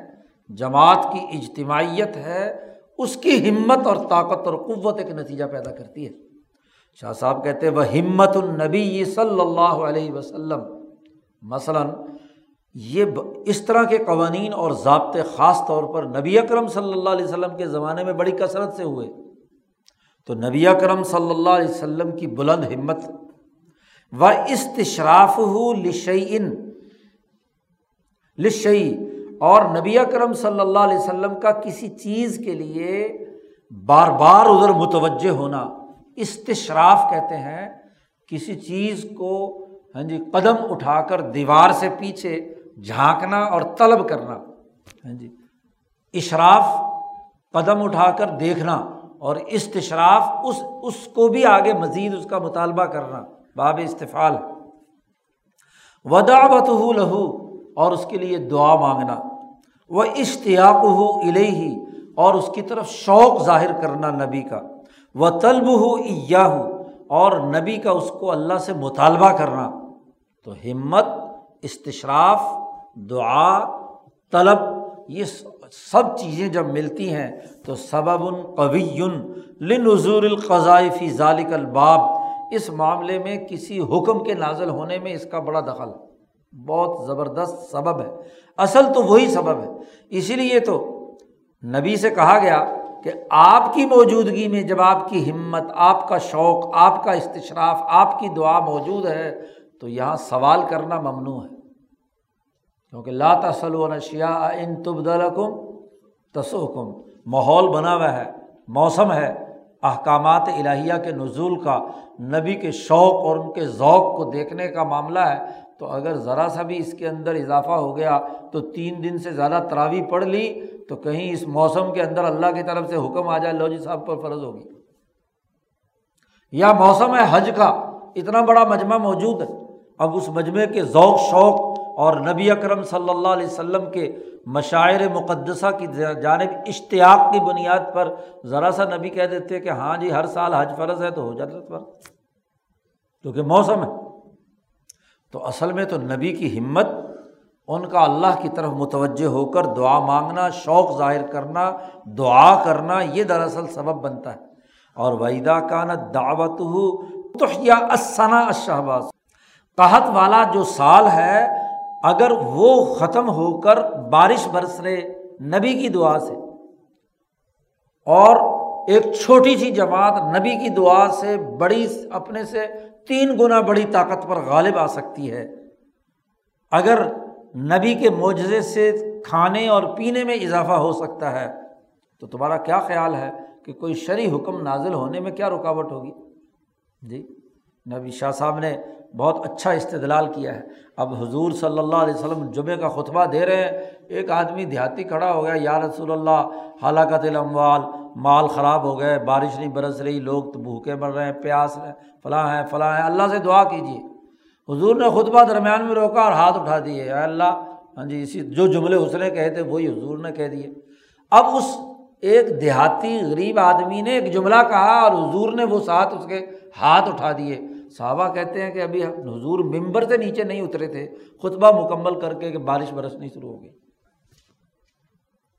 جماعت کی اجتماعیت ہے، اس کی ہمت اور طاقت اور قوت ایک نتیجہ پیدا کرتی ہے۔ شاہ صاحب کہتے وہ ہمت النبی صلی اللہ علیہ وسلم۔ مثلاً یہ اس طرح کے قوانین اور ضابطے خاص طور پر نبی اکرم صلی اللہ علیہ وسلم کے زمانے میں بڑی کثرت سے ہوئے۔ تو نبی اکرم صلی اللہ علیہ وسلم کی بلند ہمت۔ و استشراف ہو لشعین لشعی اور نبی اکرم صلی اللہ علیہ وسلم کا کسی چیز کے لیے بار بار ادھر متوجہ ہونا، استشراف کہتے ہیں، کسی چیز کو ہاں جی قدم اٹھا کر دیوار سے پیچھے جھانکنا اور طلب کرنا ہاں جی اشراف، قدم اٹھا کر دیکھنا اور استشراف، اس اس کو بھی آگے مزید اس کا مطالبہ کرنا، باب استفال وداوت ہو لہو اور اس کے لیے دعا مانگنا۔ وہ اشتیاق ہو الہی اور اس کی طرف شوق ظاہر کرنا نبی کا۔ وہ طلب ہو یا ہو اور نبی کا اس کو اللہ سے مطالبہ کرنا۔ تو ہمت، استشراف، دعا، طلب، یہ سب چیزیں جب ملتی ہیں، تو سبب قوی لنظور القضاء فی ذالک الباب۔ اس معاملے میں کسی حکم کے نازل ہونے میں اس کا بڑا دخل۔ بہت زبردست سبب ہے۔ اصل تو وہی سبب ہے۔ اسی لیے تو نبی سے کہا گیا کہ آپ کی موجودگی میں جب آپ کی ہمت، آپ کا شوق، آپ کا استشراف، آپ کی دعا موجود ہے، تو یہاں سوال کرنا ممنوع ہے۔ کیونکہ لا تسلشیا ان تبدلکم تسوکم ماحول بنا ہوا ہے، موسم ہے۔ احکامات الہیہ کے نزول کا، نبی کے شوق اور ان کے ذوق کو دیکھنے کا معاملہ ہے۔ تو اگر ذرا سا بھی اس کے اندر اضافہ ہو گیا تو تین دن سے زیادہ تراوی پڑھ لی تو کہیں اس موسم کے اندر اللہ کی طرف سے حکم آ جائے لو جی صاحب پر فرض ہوگی۔ یا موسم ہے حج کا اتنا بڑا مجمع موجود ہے۔ اب اس مجمعے کے ذوق، شوق اور نبی اکرم صلی اللہ علیہ وسلم کے مشاعر مقدسہ کی جانب اشتیاق کی بنیاد پر ذرا سا نبی کہہ دیتے کہ ہاں جی ہر سال حج فرض ہے تو ہو جاتا فرض کیونکہ موسم ہے۔ تو اصل میں تو نبی کی ہمت، ان کا اللہ کی طرف متوجہ ہو کر دعا مانگنا، شوق ظاہر کرنا، دعا کرنا، یہ دراصل سبب بنتا ہے۔ اور وحیدہ کان دعوت ہو تو یا اسنا اشہباز قحط والا جو سال ہے، اگر وہ ختم ہو کر بارش برس رہے نبی کی دعا سے، اور ایک چھوٹی سی جماعت نبی کی دعا سے، بڑی اپنے سے تین گنا بڑی طاقت پر غالب آ سکتی ہے۔ اگر نبی کے معجزے سے کھانے اور پینے میں اضافہ ہو سکتا ہے، تو تمہارا کیا خیال ہے کہ کوئی شرعی حکم نازل ہونے میں کیا رکاوٹ ہوگی؟ جی نبی شاہ صاحب نے بہت اچھا استدلال کیا ہے۔ اب حضور صلی اللہ علیہ وسلم جمعہ کا خطبہ دے رہے ہیں، ایک آدمی دیہاتی کھڑا ہو گیا، یا رسول اللہ حالانکہ الاموال مال خراب ہو گئے، بارش نہیں برس رہی، لوگ تو بھوکے مر رہے ہیں، پیاس ہیں، فلاں ہیں فلاں ہیں۔ اللہ سے دعا کیجیے۔ حضور نے خطبہ درمیان میں روکا اور ہاتھ اٹھا دیے۔ اے اللہ ہاں جی اسی جو جملے اس نے کہے تھے، وہی حضور نے کہہ دیے۔ اب اس ایک دیہاتی غریب آدمی نے ایک جملہ کہا اور حضور نے وہ ساتھ اس کے ہاتھ اٹھا دیے۔ صحابہ کہتے ہیں کہ ابھی حضور ممبر سے نیچے نہیں اترے تھے، خطبہ مکمل کر کے کہ بارش برسنی شروع ہو گئی۔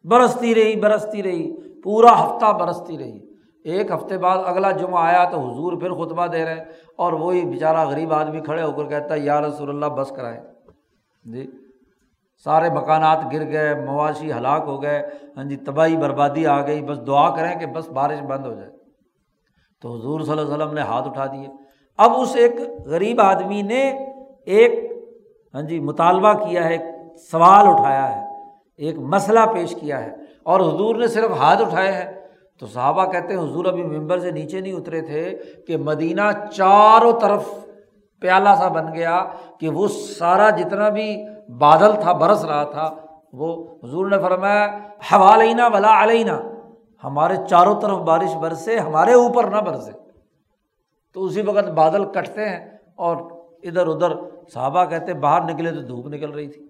برستی رہی برستی رہی۔ پورا ہفتہ برستی رہی۔ ایک ہفتے بعد اگلا جمعہ آیا تو حضور پھر خطبہ دے رہے اور وہی بیچارہ غریب آدمی کھڑے ہو کر کہتا ہے، یا رسول اللہ، بس کرائے جی سارے مکانات گر گئے، مواشی ہلاک ہو گئے ہاں جی تباہی بربادی آ گئی۔ بس دعا کریں کہ بس بارش بند ہو جائے۔ تو حضور صلی اللہ علیہ وسلم نے ہاتھ اٹھا دیے۔ اب اس ایک غریب آدمی نے ایک ہاں جی مطالبہ کیا ہے، ایک سوال اٹھایا ہے، ایک مسئلہ پیش کیا ہے۔ اور حضور نے صرف ہاتھ اٹھائے ہیں۔ تو صحابہ کہتے ہیں، حضور ابھی ممبر سے نیچے نہیں اترے تھے کہ مدینہ چاروں طرف پیالہ سا بن گیا کہ وہ سارا جتنا بھی بادل تھا، برس رہا تھا، وہ حضور نے فرمایا ہوا لینا ولا علینا، ہمارے چاروں طرف بارش برسے، ہمارے اوپر نہ برسے۔ تو اسی وقت بادل کٹتے ہیں اور ادھر ادھر صحابہ کہتے باہر نکلے تو دھوپ نکل رہی تھی۔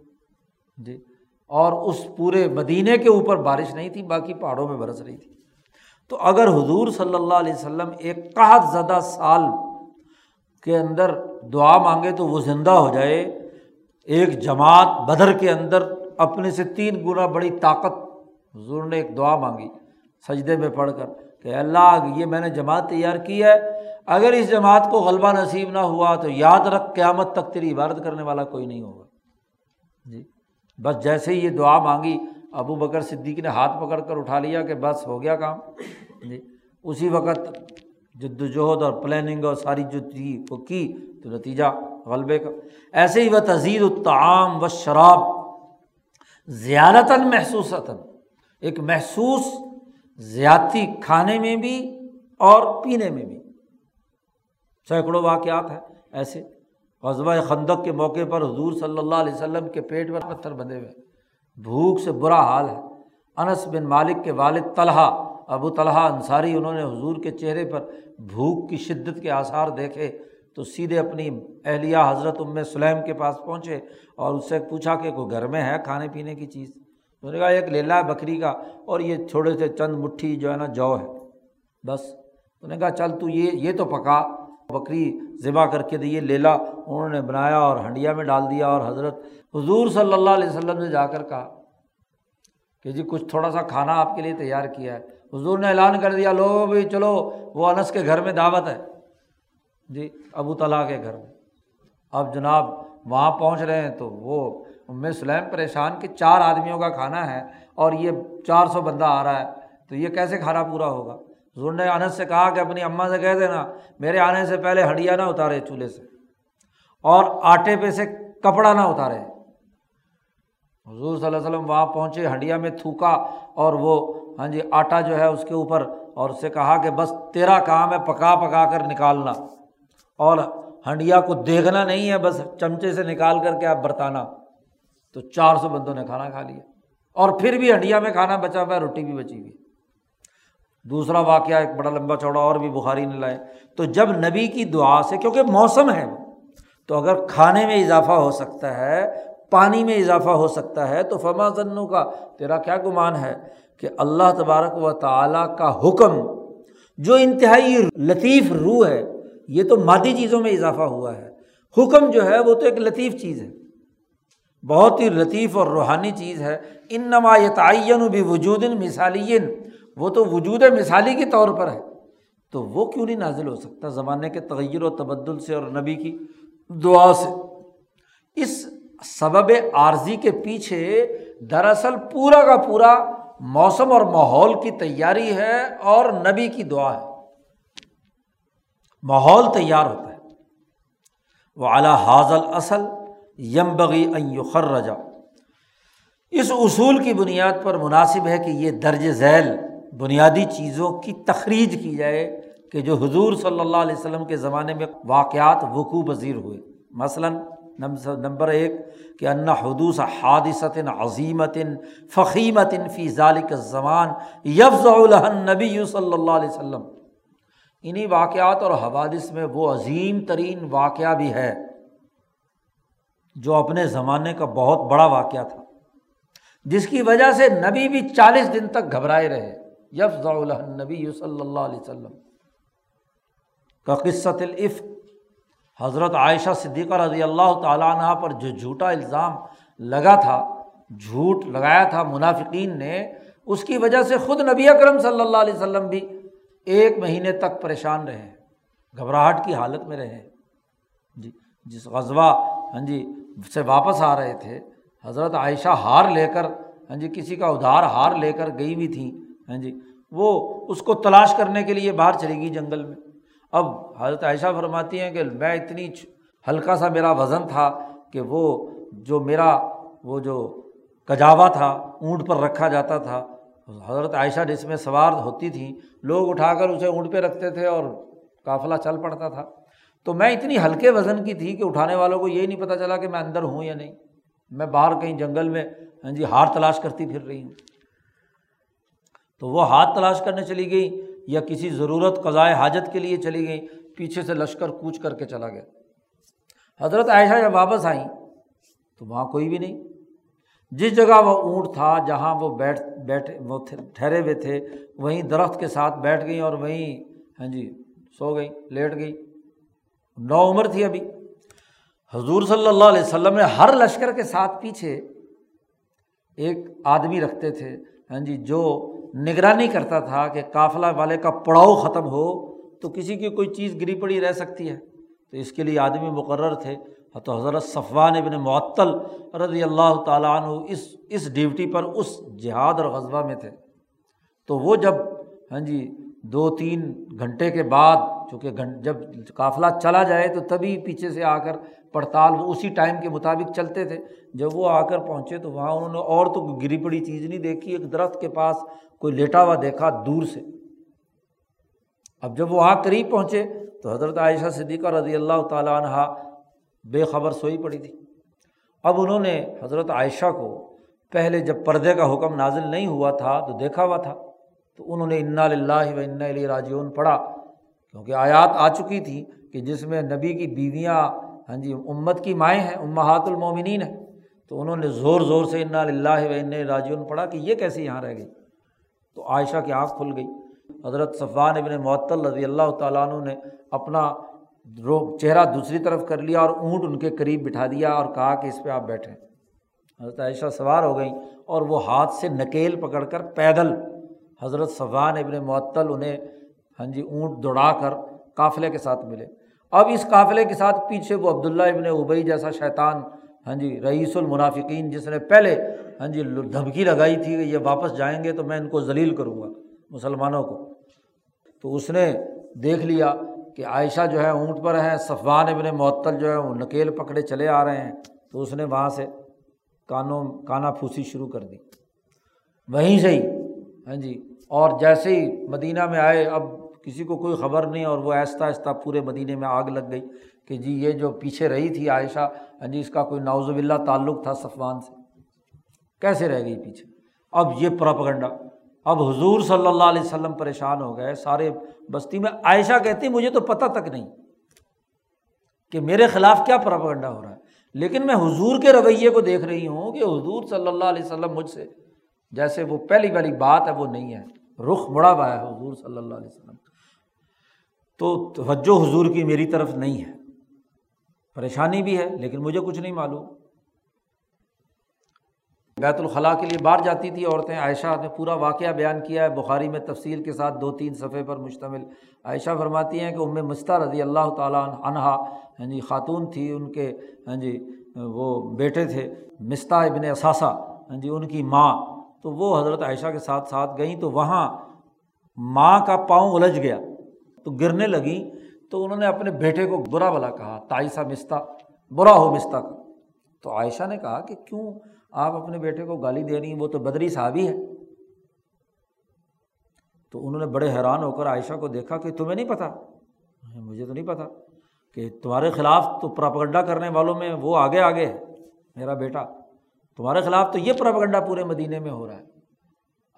جی۔ اور اس پورے مدینے کے اوپر بارش نہیں تھی، باقی پہاڑوں میں برس رہی تھی۔ تو اگر حضور صلی اللہ علیہ وسلم ایک قحط زدہ سال کے اندر دعا مانگے تو وہ زندہ ہو جائے۔ ایک جماعت بدر کے اندر اپنے سے تین گنا بڑی طاقت، حضور نے ایک دعا مانگی سجدے میں پڑھ کر کہ اللہ، یہ میں نے جماعت تیار کی ہے، اگر اس جماعت کو غلبہ نصیب نہ ہوا تو یاد رکھ، قیامت تک تیری عبادت کرنے والا کوئی نہیں ہوگا۔ جی۔ بس جیسے ہی یہ دعا مانگی، ابو بکر صدیقی نے ہاتھ پکڑ کر اٹھا لیا کہ بس ہو گیا کام۔ جی اسی وقت جد وجہد اور پلاننگ اور ساری جو تھی وہ کی تو نتیجہ غلبے کا۔ ایسے ہی وہ تزید الطعام و شراب زیادتاً محسوس ایک محسوس زیادتی کھانے میں بھی اور پینے میں بھی۔ سینکڑوں واقعات ہیں ایسے۔ قصبہ خندق کے موقع پر حضور صلی اللہ علیہ وسلم کے پیٹ پر پتھر بندھے ہوئے۔ بھوک سے برا حال ہے۔ انس بن مالک کے والد طلحہ، ابو طلحہ انصاری، انہوں نے حضور کے چہرے پر بھوک کی شدت کے آثار دیکھے۔ تو سیدھے اپنی اہلیہ حضرت ام سلیم کے پاس پہنچے اور اس سے پوچھا کہ کوئی گھر میں ہے کھانے پینے کی چیز؟ انہوں نے کہا، ایک لیلا ہے بکری کا اور یہ تھوڑے سے چند مٹھی جو ہے نا، جو ہے۔ بس۔ انہوں نے کہا، چل تو یہ یہ تو پکا۔ بکری ذبح کر کے دیے، لیلا انہوں نے بنایا اور ہنڈیا میں ڈال دیا اور حضرت حضور صلی اللہ علیہ وسلم نے جا کر کہا کہ جی کچھ تھوڑا سا کھانا آپ کے لیے تیار کیا ہے۔ حضور نے اعلان کر دیا، لو بھائی چلو، وہ انس کے گھر میں دعوت ہے۔ جی ابو طلحہ کے گھر میں۔ اب جناب وہاں پہنچ رہے ہیں تو وہ ام سلیم پریشان کہ چار آدمیوں کا کھانا ہے اور یہ چار سو بندہ آ رہا ہے، تو یہ کیسے کھانا پورا ہوگا؟ حضور نے انس سے کہا کہ اپنی اماں سے کہہ دینا، میرے آنے سے پہلے ہڈیا نہ اتارے چولہے سے۔ اور آٹے پہ سے کپڑا نہ اتارے۔ حضور صلی اللہ علیہ وسلم وہاں پہنچے ہنڈیا میں تھوکا اور وہ ہاں جی آٹا جو ہے اس کے اوپر اور اس سے کہا کہ بس تیرا کام ہے پکا پکا کر نکالنا۔ اور ہنڈیا کو دیکھنا نہیں ہے، بس چمچے سے نکال کر کے آپ برتانا۔ تو چار سو بندوں نے کھانا کھا لیا۔ اور پھر بھی ہنڈیا میں کھانا بچا ہوا ہے، روٹی بھی بچی ہوئی دوسرا واقعہ ایک بڑا لمبا چوڑا اور بھی بخاری نے لائے۔ تو جب نبی کی دعا سے، کیونکہ موسم ہے تو اگر کھانے میں اضافہ ہو سکتا ہے، پانی میں اضافہ ہو سکتا ہے، تو فما ذنو کا تیرا کیا گمان ہے کہ اللہ تبارک و تعالیٰ کا حکم، جو انتہائی لطیف روح ہے، یہ تو مادی چیزوں میں اضافہ ہوا ہے۔ حکم جو ہے، وہ تو ایک لطیف چیز ہے۔ بہت ہی لطیف اور روحانی چیز ہے۔ ان نما تعین بھی وجود مثالی وہ تو وجود مثالی کے طور پر ہے۔ تو وہ کیوں نہیں نازل ہو سکتا زمانے کے تغیر و تبدل سے اور نبی کی دعا سے؟ اس سبب عارضی کے پیچھے دراصل پورا کا پورا موسم اور ماحول کی تیاری ہے اور نبی کی دعا ہے۔ ماحول تیار ہوتا ہے۔ وہ اعلیٰ حاضل اصل یم بغی خر رجا اس اصول کی بنیاد پر مناسب ہے کہ یہ درج ذیل بنیادی چیزوں کی تخریج کی جائے کہ جو حضور صلی اللہ علیہ وسلم کے زمانے میں واقعات وقوع پذیر ہوئے۔ مثلاً نمبر ایک کہ انّا حدوث حادثت عظیمت فقیمت فی ذالک زمان یفز نبی صلی اللہ علیہ وسلم۔ انہیں واقعات اور حوادث میں وہ عظیم ترین واقعہ بھی ہے جو اپنے زمانے کا بہت بڑا واقعہ تھا، جس کی وجہ سے نبی بھی چالیس دن تک گھبرائے رہے۔ یفز نبی صلی اللہ علیہ وسلم. کا قصت العفق حضرت عائشہ صدیقہ رضی اللہ تعالیٰ عنہ پر جو جھوٹا الزام لگا تھا، جھوٹ لگایا تھا منافقین نے، اس کی وجہ سے خود نبی اکرم صلی اللہ علیہ وسلم بھی ایک مہینے تک پریشان رہے گھبراہٹ کی حالت میں رہے جی جس غزوہ ہاں جی سے واپس آ رہے تھے، حضرت عائشہ ہار لے کر ہاں جی کسی کا ادھار ہار لے کر گئی ہوئی تھیں۔ ہاں جی وہ اس کو تلاش کرنے کے لیے باہر چلے گی جنگل میں۔ اب حضرت عائشہ فرماتی ہیں کہ میں اتنی ہلکا سا میرا وزن تھا کہ وہ جو میرا، وہ جو کجاوا تھا، اونٹ پر رکھا جاتا تھا، حضرت عائشہ جس میں سوار ہوتی تھیں، لوگ اٹھا کر اسے اونٹ پہ رکھتے تھے اور قافلہ چل پڑتا تھا۔ تو میں اتنی ہلکے وزن کی تھی کہ اٹھانے والوں کو یہی نہیں پتہ چلا کہ میں اندر ہوں یا نہیں۔ میں باہر کہیں جنگل میں ہاں جی ہار تلاش کرتی پھر رہی ہوں۔ تو وہ ہاتھ تلاش کرنے چلی گئی یا کسی ضرورت قضائے حاجت کے لیے چلی گئی، پیچھے سے لشکر کوچ کر کے چلا گیا۔ حضرت عائشہ جب واپس آئیں تو وہاں کوئی بھی نہیں۔ جس جگہ وہ اونٹ تھا جہاں وہ بیٹھ بیٹھے وہ ٹھہرے ہوئے تھے، وہیں درخت کے ساتھ بیٹھ گئیں اور وہیں ہاں جی سو گئی لیٹ گئی نو عمر تھی ابھی۔ حضور صلی اللہ علیہ وسلم نے ہر لشکر کے ساتھ پیچھے ایک آدمی رکھتے تھے ہاں جی جو نگرانی کرتا تھا کہ قافلہ والے کا پڑاؤ ختم ہو تو کسی کی کوئی چیز گری پڑی رہ سکتی ہے۔ تو اس کے لیے آدمی مقرر تھے۔ تو حضرت صفوان ابن معطل رضی اللہ تعالیٰ عنہ اس اس ڈیوٹی پر اس جہاد اور غذبہ میں تھے۔ تو وہ جب ہاں جی دو تین گھنٹے کے بعد، چونکہ جب قافلہ چلا جائے تو تبھی پیچھے سے آ کر پڑتال وہ اسی ٹائم کے مطابق چلتے تھے۔ جب وہ آ کر پہنچے تو وہاں انہوں نے اور تو گری پڑی چیز نہیں دیکھی، ایک درخت کے پاس کوئی لیٹا ہوا دیکھا دور سے۔ اب جب وہ آ قریب پہنچے تو حضرت عائشہ صدیقہ رضی اللہ تعالیٰ عنہ بے خبر سوئی پڑی تھی۔ اب انہوں نے حضرت عائشہ کو پہلے جب پردے کا حکم نازل نہیں ہوا تھا تو دیکھا ہوا تھا۔ تو انہوں نے انا اللہ و انا علیہ راجعون پڑھا، کیونکہ آیات آ چکی تھی کہ جس میں نبی کی بیویاں ہاں جی امت کی مائیں ہیں، امہات المومنین ہیں۔ تو انہوں نے زور زور سے انا اللہ و ان راجعون پڑھا کہ یہ کیسے یہاں رہ گئی۔ تو عائشہ کی آنکھ کھل گئی۔ حضرت صفوان ابن معطل رضی اللہ تعالیٰ عنہ نے اپنا رو، چہرہ دوسری طرف کر لیا اور اونٹ ان کے قریب بٹھا دیا اور کہا کہ اس پہ آپ بیٹھیں۔ حضرت عائشہ سوار ہو گئیں اور وہ ہاتھ سے نکیل پکڑ کر پیدل۔ حضرت صفوان ابن معطل انہیں ہاں جی اونٹ دوڑا کر قافلے کے ساتھ ملے۔ اب اس قافلے کے ساتھ پیچھے وہ عبداللہ ابن ابئی جیسا شیطان ہاں جی رئیس المنافقین جس نے پہلے ہاں جی دھمکی لگائی تھی کہ یہ واپس جائیں گے تو میں ان کو ذلیل کروں گا مسلمانوں کو۔ تو اس نے دیکھ لیا کہ عائشہ جو ہے اونٹ پر ہیں صفوان ابن معطل جو ہے وہ نکیل پکڑے چلے آ رہے ہیں۔ تو اس نے وہاں سے کانوں کانا پھوسی شروع کر دی۔ وہیں سے ہی ہاں جی اور جیسے ہی مدینہ میں آئے، اب کسی کو کوئی خبر نہیں اور وہ آہستہ آہستہ پورے مدینے میں آگ لگ گئی کہ جی یہ جو پیچھے رہی تھی عائشہ ہاں جی اس کا کوئی ناوز اللہ تعلق تھا صفوان سے۔ کیسے رہ گئی پیچھے؟ اب یہ پراپگنڈا۔ اب حضور صلی اللہ علیہ وسلم پریشان ہو گئے، سارے بستی میں عائشہ کہتی، مجھے تو پتہ تک نہیں کہ میرے خلاف کیا پراپگنڈا ہو رہا ہے۔ لیکن میں حضور کے رویے کو دیکھ رہی ہوں کہ حضور صلی اللہ علیہ وسلم مجھ سے، جیسے وہ پہلی والی بات ہے، وہ نہیں ہے۔ رخ مڑا ہوا ہے حضور صلی اللہ علیہ وسلم تو توجہ حضور کی میری طرف نہیں ہے۔ پریشانی بھی ہے، لیکن مجھے کچھ نہیں معلوم۔ بیت الخلاء کے لیے باہر جاتی تھی عورتیں۔ عائشہ نے پورا واقعہ بیان کیا ہے۔ بخاری میں تفصیل کے ساتھ دو تین صفحے پر مشتمل۔ عائشہ فرماتی ہیں کہ ام مستہ رضی اللہ تعالیٰ عنہا ہاں جی خاتون تھی۔ ان کے ہاں جی وہ بیٹے تھے۔ مستہ ابن اثاثہ ہاں جی ان کی ماں۔ تو وہ حضرت عائشہ کے ساتھ ساتھ گئیں تو وہاں ماں کا پاؤں الجھ گیا۔ تو گرنے لگیں تو انہوں نے اپنے بیٹے کو برا بلا کہا تائسا مستہ، برا ہو مستہ کا۔ تو عائشہ نے کہا کہ کیوں آپ اپنے بیٹے کو گالی دے رہی ہیں؟ وہ تو بدری صحابی ہے۔ تو انہوں نے بڑے حیران ہو کر عائشہ کو دیکھا کہ تمہیں نہیں پتہ مجھے تو نہیں پتہ کہ تمہارے خلاف تو پراپگنڈا کرنے والوں میں وہ آگے آگے ہے، میرا بیٹا۔ تمہارے خلاف تو یہ پراپگنڈا پورے مدینے میں ہو رہا ہے۔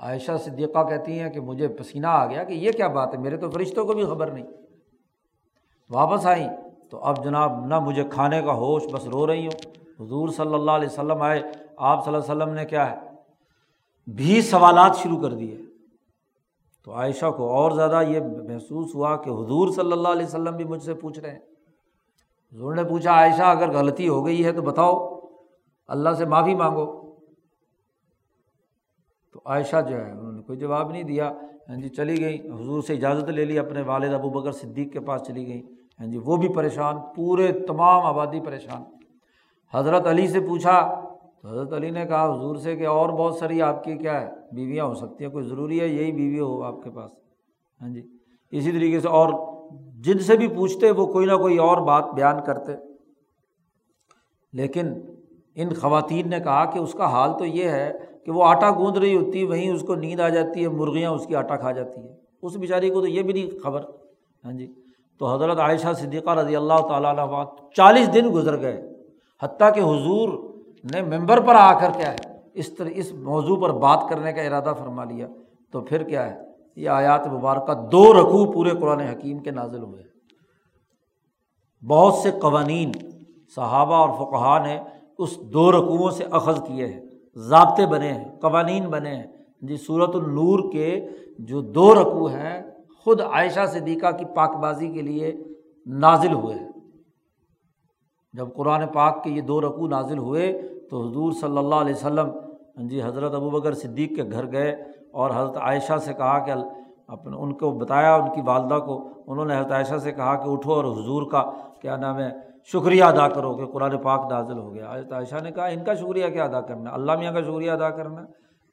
عائشہ صدیقہ کہتی ہیں کہ مجھے پسینہ آ گیا کہ یہ کیا بات ہے؟ میرے تو فرشتوں کو بھی خبر نہیں۔ واپس آئیں۔ تو اب جناب نہ مجھے کھانے کا ہوش، بس رو رہی ہوں۔ حضور صلی اللہ علیہ وسلم آئے۔ آپ صلی اللہ علیہ وسلم نے کیا ہے؟ بھی سوالات شروع کر دیے۔ تو عائشہ کو اور زیادہ یہ محسوس ہوا کہ حضور صلی اللہ علیہ وسلم بھی مجھ سے پوچھ رہے ہیں۔ حضور نے پوچھا، عائشہ اگر غلطی ہو گئی ہے تو بتاؤ۔ اللہ سے معافی مانگو۔ تو عائشہ جو ہے، انہوں نے کوئی جواب نہیں دیا۔ ہاں جی چلی گئی حضور سے اجازت لے لی، اپنے والد ابو بکر صدیق کے پاس چلی گئی ہاں جی وہ بھی پریشان، پورے تمام آبادی پریشان۔ حضرت علی سے پوچھا، تو حضرت علی نے کہا، حضور سے کہ اور بہت ساری آپ کی کیا ہے، بیویاں ہو سکتی ہیں، کوئی ضروری ہے، یہی بیوی ہو آپ کے پاس۔ ہاں جی اسی طریقے سے اور جن سے بھی پوچھتے، وہ کوئی نہ کوئی اور بات بیان کرتے۔ لیکن ان خواتین نے کہا کہ اس کا حال تو یہ ہے کہ وہ آٹا گوندھ رہی ہوتی ہے، وہیں اس کو نیند آ جاتی ہے، مرغیاں اس کی آٹا کھا جاتی ہے اس بیچاری کو تو یہ بھی نہیں خبر۔ ہاں جی۔ تو حضرت عائشہ صدیقہ رضی اللہ تعالیٰ عنہ چالیس دن گزر گئے۔ حتیٰ کہ حضور نے ممبر پر آ کر کیا ہے، اس طرح اس موضوع پر بات کرنے کا ارادہ فرما لیا۔ تو پھر کیا ہے، یہ آیات مبارکہ دو رقوع پورے قرآن حکیم کے نازل ہوئے۔ بہت سے قوانین صحابہ اور فقہ نے اس دو رقوؤں سے اخذ کیے ہیں۔ ضابطے بنے ہیں، قوانین بنے ہیں۔ جی صورت النور کے جو دو رقوع ہیں، خود عائشہ صدیقہ کی پاک بازی کے لیے نازل ہوئے ہیں۔ جب قرآن پاک کے یہ دو رقوع نازل ہوئے، تو حضور صلی اللہ علیہ وسلم جی حضرت ابو بکر صدیق کے گھر گئے اور حضرت عائشہ سے کہا کہ اپنے ان کو بتایا، ان کی والدہ کو، انہوں نے حضرت عائشہ سے کہا کہ اٹھو اور حضور کا کیا نام ہے شکریہ ادا کرو کہ قرآن پاک نازل ہو گیا۔ حضرت عائشہ نے کہا، ان کا شکریہ کیا ادا کرنا؟ اللہ میاں کا شکریہ ادا کرنا۔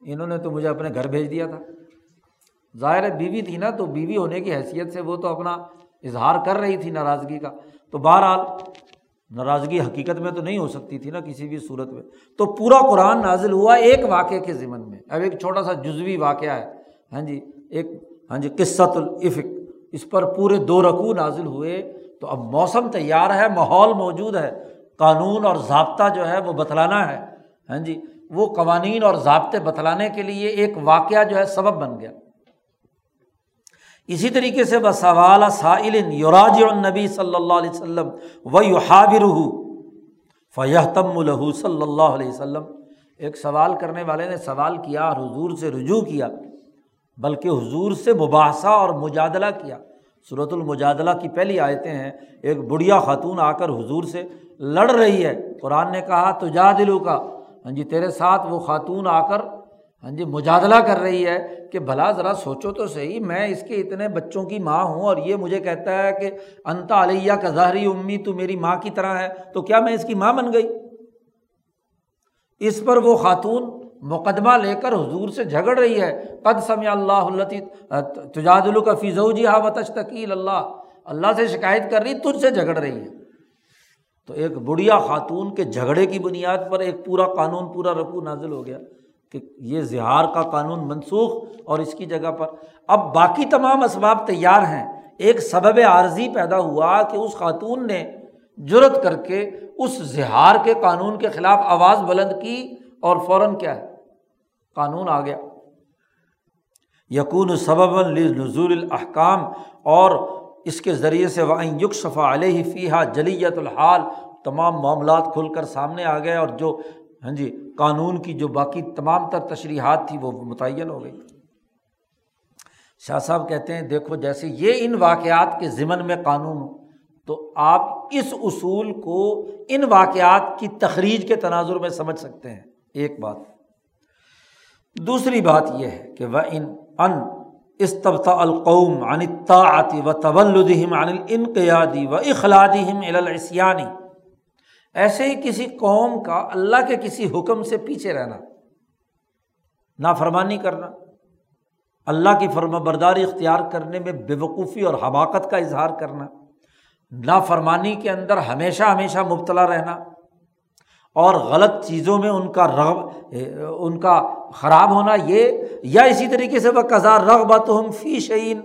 انہوں نے تو مجھے اپنے گھر بھیج دیا تھا۔ ظاہر بیوی تھی نا، تو بیوی ہونے کی حیثیت سے وہ تو اپنا اظہار کر رہی تھی ناراضگی کا۔ تو بہرحال، ناراضگی حقیقت میں تو نہیں ہو سکتی تھی نا کسی بھی صورت میں۔ تو پورا قرآن نازل ہوا ایک واقعے کے ذمن میں۔ اب ایک چھوٹا سا جزوی واقعہ ہے۔ ہاں جی ایک ہاں جی قصت الفق اس پر پورے دو رقو نازل ہوئے، تو اب موسم تیار ہے، ماحول موجود ہے، قانون اور ضابطہ جو ہے وہ بتلانا ہے۔ ہاں جی وہ قوانین اور ضابطے بتلانے کے لیے ایک واقعہ جو ہے سبب بن گیا۔ اسی طریقے سے وہ سوال سائل یوراج النبی صلی اللہ علیہ وسلم و یو حابر فیحتم الح صلی اللہ علیہ وسلم۔ ایک سوال کرنے والے نے سوال کیا اور حضور سے رجوع کیا۔ بلکہ حضور سے مباحثہ اور مجادلہ کیا۔ صورت المجادلہ کی پہلی آیتیں ہیں۔ ایک بڑھیا خاتون آ کر حضور سے لڑ رہی ہے۔ قرآن نے کہا تو جا دلو کا ہاں جی تیرے ساتھ وہ خاتون آ کر ہاں جی مجادلہ کر رہی ہے کہ بھلا ذرا سوچو تو صحیح، میں اس کے اتنے بچوں کی ماں ہوں اور یہ مجھے کہتا ہے کہ انتا علیہ کا ظاہری امی تو میری ماں کی طرح ہے، تو کیا میں اس کی ماں بن گئی؟ اس پر وہ خاتون مقدمہ لے کر حضور سے جھگڑ رہی ہے۔ قد سمع اللہ اللہ تجاد کا فضو جی ہا تشتکیل اللہ۔ اللہ سے شکایت کر رہی، تجھ سے جھگڑ رہی ہے۔ تو ایک بڑھیا خاتون کے جھگڑے کی بنیاد پر ایک پورا قانون، پورا رقو نازل ہو گیا کہ یہ زہار کا قانون منسوخ اور اس کی جگہ پر۔ اب باقی تمام اسباب تیار ہیں۔ ایک سبب عارضی پیدا ہوا کہ اس خاتون نے جرت کر کے اس زہار کے قانون کے خلاف آواز بلند کی۔ اور فوراً کیا ہے؟ قانون آ گیا۔ یقون سبب نظور الحکام اور اس کے ذریعے سے وہ یک صفا علیہ فیحہ جلیت الحال، تمام معاملات کھل کر سامنے آ گئے، اور جو ہاں جی قانون کی جو باقی تمام تر تشریحات تھی، وہ متعین ہو گئی۔ شاہ صاحب کہتے ہیں، دیکھو، جیسے یہ ان واقعات کے ضمن میں قانون ہو تو آپ اس اصول کو ان واقعات کی تخریج کے تناظر میں سمجھ سکتے ہیں۔ ایک بات۔ دوسری بات یہ ہے کہ وہ ان ان استبتا القوم عن الطاعت و طولدہم عن الانقیادی و اخلادہم الاسیانی ایسے ہی کسی قوم کا اللہ کے کسی حکم سے پیچھے رہنا، نافرمانی کرنا، اللہ کی فرما برداری اختیار کرنے میں بے وقوفی اور حماقت کا اظہار کرنا، نافرمانی کے اندر ہمیشہ ہمیشہ مبتلا رہنا اور غلط چیزوں میں ان کا رغب، ان کا خراب ہونا یہ، یا اسی طریقے سے وہ کزار رغبت ہم فی شعین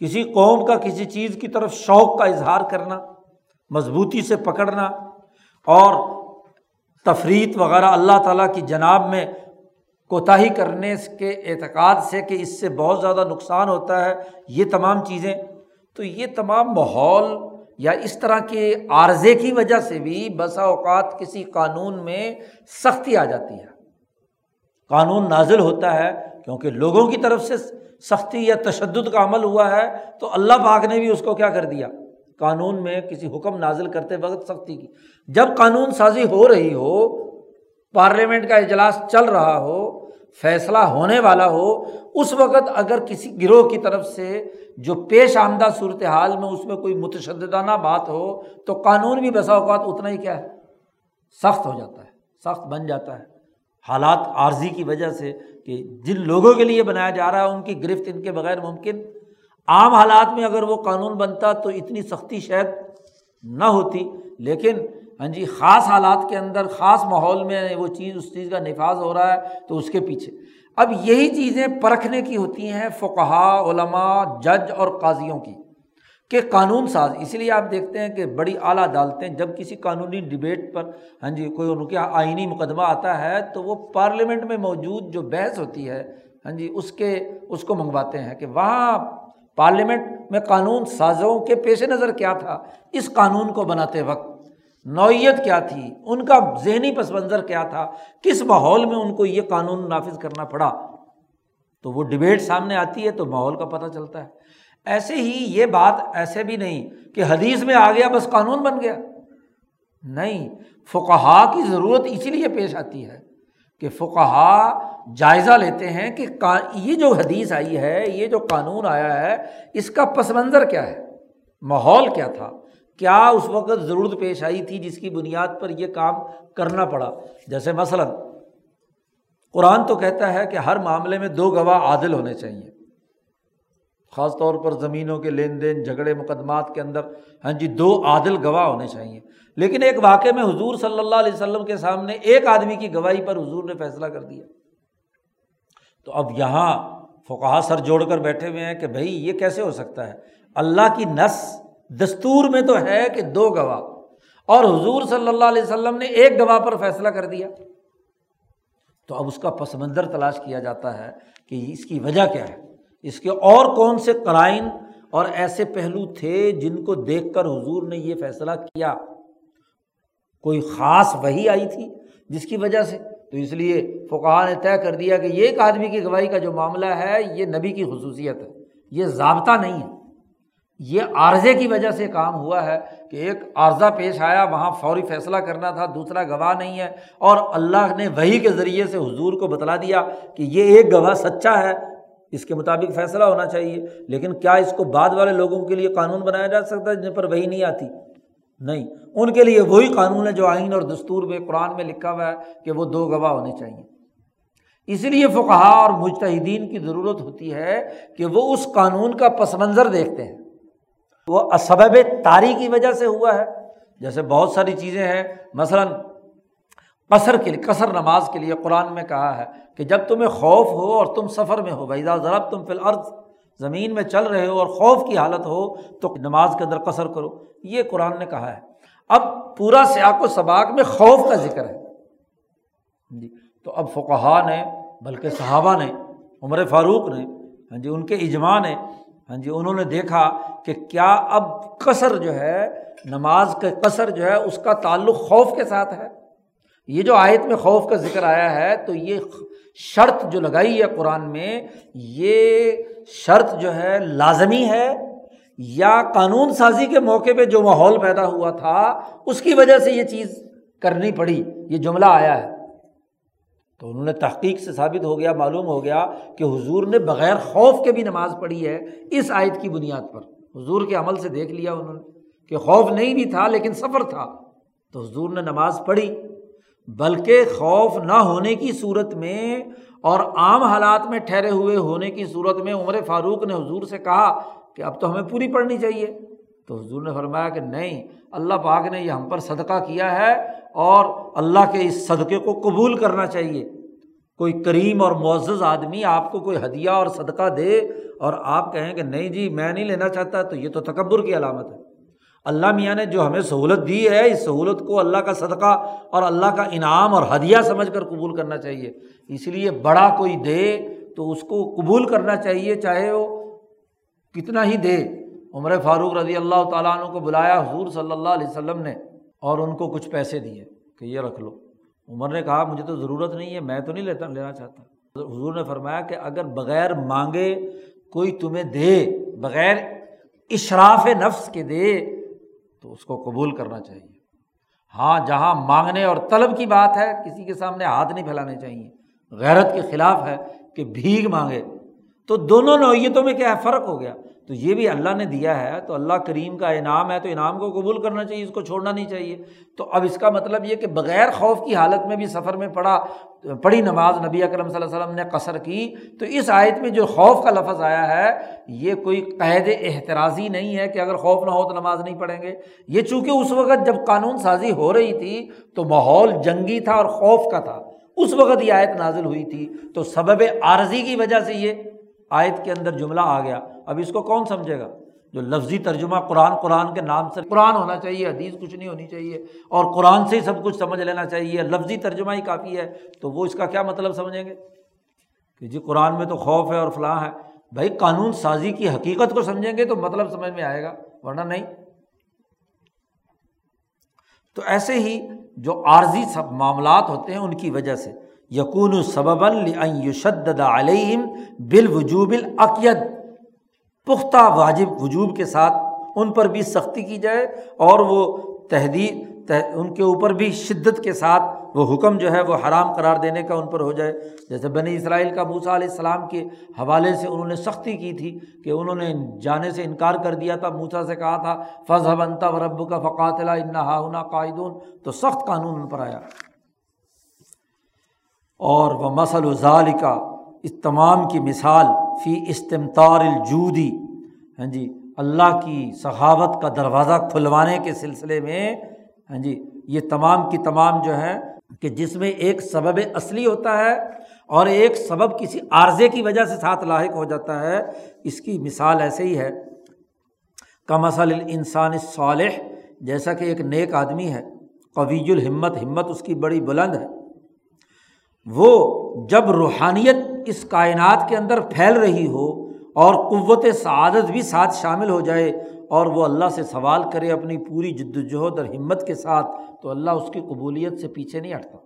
کسی قوم کا، کسی چیز کی طرف شوق کا اظہار کرنا، مضبوطی سے پکڑنا اور تفریح وغیرہ اللہ تعالیٰ کی جناب میں کوتاہی کرنے کے اعتقاد سے کہ اس سے بہت زیادہ نقصان ہوتا ہے، یہ تمام چیزیں۔ تو یہ تمام ماحول یا اس طرح کے عارضے کی وجہ سے بھی بسا اوقات کسی قانون میں سختی آ جاتی ہے۔ قانون نازل ہوتا ہے کیونکہ لوگوں کی طرف سے سختی یا تشدد کا عمل ہوا ہے تو اللہ پاک نے بھی اس کو کیا کر دیا۔ قانون میں کسی حکم نازل کرتے وقت سختی کی۔ جب قانون سازی ہو رہی ہو، پارلیمنٹ کا اجلاس چل رہا ہو فیصلہ ہونے والا ہو، اس وقت اگر کسی گروہ کی طرف سے جو پیش آمدہ صورت حال میں اس میں کوئی متشددانہ بات ہو، تو قانون بھی بسا اوقات اتنا ہی کیا ہے، سخت ہو جاتا ہے، سخت بن جاتا ہے۔ حالات عارضی کی وجہ سے کہ جن لوگوں کے لیے بنایا جا رہا ہے، ان کی گرفت ان کے بغیر ممکن۔ عام حالات میں اگر وہ قانون بنتا تو اتنی سختی شاید نہ ہوتی، لیکن ہاں جی خاص حالات کے اندر، خاص ماحول میں وہ چیز، اس چیز کا نفاذ ہو رہا ہے تو اس کے پیچھے۔ اب یہی چیزیں پرکھنے کی ہوتی ہیں فقہا، علماء، جج اور قاضیوں کی، کہ قانون ساز۔ اسی لیے آپ دیکھتے ہیں کہ بڑی اعلیٰ عدالتیں، جب کسی قانونی ڈبیٹ پر ہاں جی کوئی ان کے آئینی مقدمہ آتا ہے تو وہ پارلیمنٹ میں موجود جو بحث ہوتی ہے ہاں جی اس کے، اس کو منگواتے ہیں کہ وہاں پارلیمنٹ میں قانون سازوں کے پیش نظر کیا تھا، اس قانون کو بناتے وقت۔ نوعیت کیا تھی؟ ان کا ذہنی پس منظر کیا تھا؟ کس ماحول میں ان کو یہ قانون نافذ کرنا پڑا؟ تو وہ ڈبیٹ سامنے آتی ہے تو ماحول کا پتہ چلتا ہے۔ ایسے ہی یہ بات ایسے بھی نہیں کہ حدیث میں آ گیا بس قانون بن گیا۔ نہیں، فقہا کی ضرورت اسی لیے پیش آتی ہے کہ فقہا جائزہ لیتے ہیں کہ یہ جو حدیث آئی ہے، یہ جو قانون آیا ہے، اس کا پس منظر کیا ہے؟ ماحول کیا تھا؟ کیا اس وقت ضرورت پیش آئی تھی جس کی بنیاد پر یہ کام کرنا پڑا؟ جیسے مثلاً، قرآن تو کہتا ہے کہ ہر معاملے میں دو گواہ عادل ہونے چاہیے۔ خاص طور پر زمینوں کے لین دین، جھگڑے، مقدمات کے اندر۔ ہاں جی دو عادل گواہ ہونے چاہیے۔ لیکن ایک واقعے میں حضور صلی اللہ علیہ وسلم کے سامنے ایک آدمی کی گواہی پر حضور نے فیصلہ کر دیا۔ تو اب یہاں فقہ سر جوڑ کر بیٹھے ہوئے ہیں کہ بھائی، یہ کیسے ہو سکتا ہے؟ اللہ کی نس دستور میں تو ہے کہ دو گواہ، اور حضور صلی اللہ علیہ وسلم نے ایک گواہ پر فیصلہ کر دیا۔ تو اب اس کا پس منظر تلاش کیا جاتا ہے کہ اس کی وجہ کیا ہے؟ اس کے اور کون سے قرائن اور ایسے پہلو تھے جن کو دیکھ کر حضور نے یہ فیصلہ کیا؟ کوئی خاص وہی آئی تھی جس کی وجہ سے؟ تو اس لیے فقہ نے طے کر دیا کہ یہ ایک آدمی کی گواہی کا جو معاملہ ہے، یہ نبی کی خصوصیت ہے، یہ ضابطہ نہیں ہے۔ یہ عارضے کی وجہ سے کام ہوا ہے کہ ایک عارضہ پیش آیا، وہاں فوری فیصلہ کرنا تھا، دوسرا گواہ نہیں ہے، اور اللہ نے وہی کے ذریعے سے حضور کو بتلا دیا کہ یہ ایک گواہ سچا ہے، اس کے مطابق فیصلہ ہونا چاہیے۔ لیکن کیا اس کو بعد والے لوگوں کے لیے قانون بنایا جا سکتا ہے جن پر وہی نہیں آتی؟ نہیں۔ ان کے لیے وہی قانون ہے جو آئین اور دستور میں، قرآن میں لکھا ہوا ہے کہ وہ دو گواہ ہونے چاہیے۔ اسی لیے فقہ اور مجتہدین کی ضرورت ہوتی ہے کہ وہ اس قانون کا پس منظر دیکھتے ہیں۔ وہ اسبب تاری کی وجہ سے ہوا ہے۔ جیسے بہت ساری چیزیں ہیں۔ مثلاً قصر کے لیے، قصر نماز کے لیے قرآن میں کہا ہے کہ جب تمہیں خوف ہو اور تم سفر میں ہو بھائی ضرب تم فی الارض زمین میں چل رہے ہو اور خوف کی حالت ہو، تو نماز کے اندر قصر کرو۔ یہ قرآن نے کہا ہے۔ اب پورا سیاق و سباق میں خوف کا ذکر ہے۔ جی تو اب فقہ نے، بلکہ صحابہ نے، عمر فاروق نے ہاں جی ان کے اجماع نے ہاں جی انہوں نے دیکھا کہ کیا اب قصر جو ہے، نماز کا قصر جو ہے، اس کا تعلق خوف کے ساتھ ہے؟ یہ جو آیت میں خوف کا ذکر آیا ہے، تو یہ شرط جو لگائی ہے قرآن میں، یہ شرط جو ہے لازمی ہے یا قانون سازی کے موقع پہ جو ماحول پیدا ہوا تھا، اس کی وجہ سے یہ چیز کرنی پڑی، یہ جملہ آیا ہے۔ تو انہوں نے تحقیق سے ثابت ہو گیا، معلوم ہو گیا کہ حضور نے بغیر خوف کے بھی نماز پڑھی ہے اس آیت کی بنیاد پر۔ حضور کے عمل سے دیکھ لیا انہوں نے کہ خوف نہیں بھی تھا لیکن سفر تھا۔ تو حضور نے نماز پڑھی، بلکہ خوف نہ ہونے کی صورت میں اور عام حالات میں ٹھہرے ہوئے ہونے کی صورت میں عمر فاروق نے حضور سے کہا کہ اب تو ہمیں پوری پڑھنی چاہیے۔ تو حضور نے فرمایا کہ نہیں، اللہ پاک نے یہ ہم پر صدقہ کیا ہے۔ اور اللہ کے اس صدقے کو قبول کرنا چاہیے۔ کوئی کریم اور معزز آدمی آپ کو کوئی ہدیہ اور صدقہ دے اور آپ کہیں کہ نہیں جی میں نہیں لینا چاہتا، تو یہ تو تکبر کی علامت ہے۔ اللہ میاں نے جو ہمیں سہولت دی ہے، اس سہولت کو اللہ کا صدقہ اور اللہ کا انعام اور ہدیہ سمجھ کر قبول کرنا چاہیے۔ اس لیے بڑا کوئی دے تو اس کو قبول کرنا چاہیے، چاہے وہ کتنا ہی دے۔ عمر فاروق رضی اللہ تعالیٰ عنہ کو بلایا، حضور صلی اللہ علیہ وسلم نے اور ان کو کچھ پیسے دیے کہ یہ رکھ لو۔ عمر نے کہا، مجھے تو ضرورت نہیں ہے، میں تو نہیں لیتا، لینا چاہتا۔ حضور نے فرمایا کہ اگر بغیر مانگے کوئی تمہیں دے، بغیر اشراف نفس کے دے، تو اس کو قبول کرنا چاہیے۔ ہاں جہاں مانگنے اور طلب کی بات ہے، کسی کے سامنے ہاتھ نہیں پھیلانے چاہیے۔ غیرت کے خلاف ہے کہ بھیگ مانگے۔ تو دونوں نوعیتوں میں کیا ہے؟ فرق ہو گیا۔ تو یہ بھی اللہ نے دیا ہے، تو اللہ کریم کا انعام ہے، تو انعام کو قبول کرنا چاہیے، اس کو چھوڑنا نہیں چاہیے۔ تو اب اس کا مطلب یہ کہ بغیر خوف کی حالت میں بھی سفر میں پڑھا پڑھی نماز نبی اکرم صلی اللہ علیہ وسلم نے قصر کی، تو اس آیت میں جو خوف کا لفظ آیا ہے، یہ کوئی قید احتراضی نہیں ہے کہ اگر خوف نہ ہو تو نماز نہیں پڑھیں گے۔ یہ چونکہ اس وقت جب قانون سازی ہو رہی تھی، تو ماحول جنگی تھا اور خوف کا تھا۔ اس وقت یہ آیت نازل ہوئی تھی، تو سبب عارضی کی وجہ سے یہ آیت کے اندر جملہ آ گیا۔ اب اس کو کون سمجھے گا؟ جو لفظی ترجمہ قرآن قرآن کے نام سے قرآن ہونا چاہیے، حدیث کچھ نہیں ہونی چاہیے، اور قرآن سے ہی سب کچھ سمجھ لینا چاہیے، لفظی ترجمہ ہی کافی ہے، تو وہ اس کا کیا مطلب سمجھیں گے؟ کہ جی قرآن میں تو خوف ہے اور فلاں ہے۔ بھائی قانون سازی کی حقیقت کو سمجھیں گے تو مطلب سمجھ میں آئے گا، ورنہ نہیں۔ تو ایسے ہی جو عارضی سب معاملات ہوتے ہیں ان کی وجہ سے یقون سبب یشد علیہم بال وجوب العقید پختہ واجب وجوب کے ساتھ ان پر بھی سختی کی جائے اور وہ تحدید ان کے اوپر بھی شدت کے ساتھ وہ حکم جو ہے وہ حرام قرار دینے کا ان پر ہو جائے۔ جیسے بنی اسرائیل کا موسا علیہ السلام کے حوالے سے انہوں نے سختی کی تھی کہ انہوں نے جانے سے انکار کر دیا تھا موسا سے کہا تھا فض بنتا و رب کا فقاتلا انہا قائدون تو سخت قانون ان پر آیا۔ اور وہ مسل و ظال کا اس تمام کی مثال فی استمتار الجودی۔ ہاں جی اللہ کی سخاوت کا دروازہ کھلوانے کے سلسلے میں ہاں جی یہ تمام کی تمام جو ہے، کہ جس میں ایک سبب اصلی ہوتا ہے اور ایک سبب کسی عارضے کی وجہ سے ساتھ لاحق ہو جاتا ہے، اس کی مثال ایسے ہی ہے۔ کمسل انسان صالح جیسا کہ ایک نیک آدمی ہے، قوی الہمت، ہمت اس کی بڑی بلند ہے۔ وہ جب روحانیت اس کائنات کے اندر پھیل رہی ہو اور قوت سعادت بھی ساتھ شامل ہو جائے اور وہ اللہ سے سوال کرے اپنی پوری جد وجہد اور ہمت کے ساتھ، تو اللہ اس کی قبولیت سے پیچھے نہیں ہٹتا۔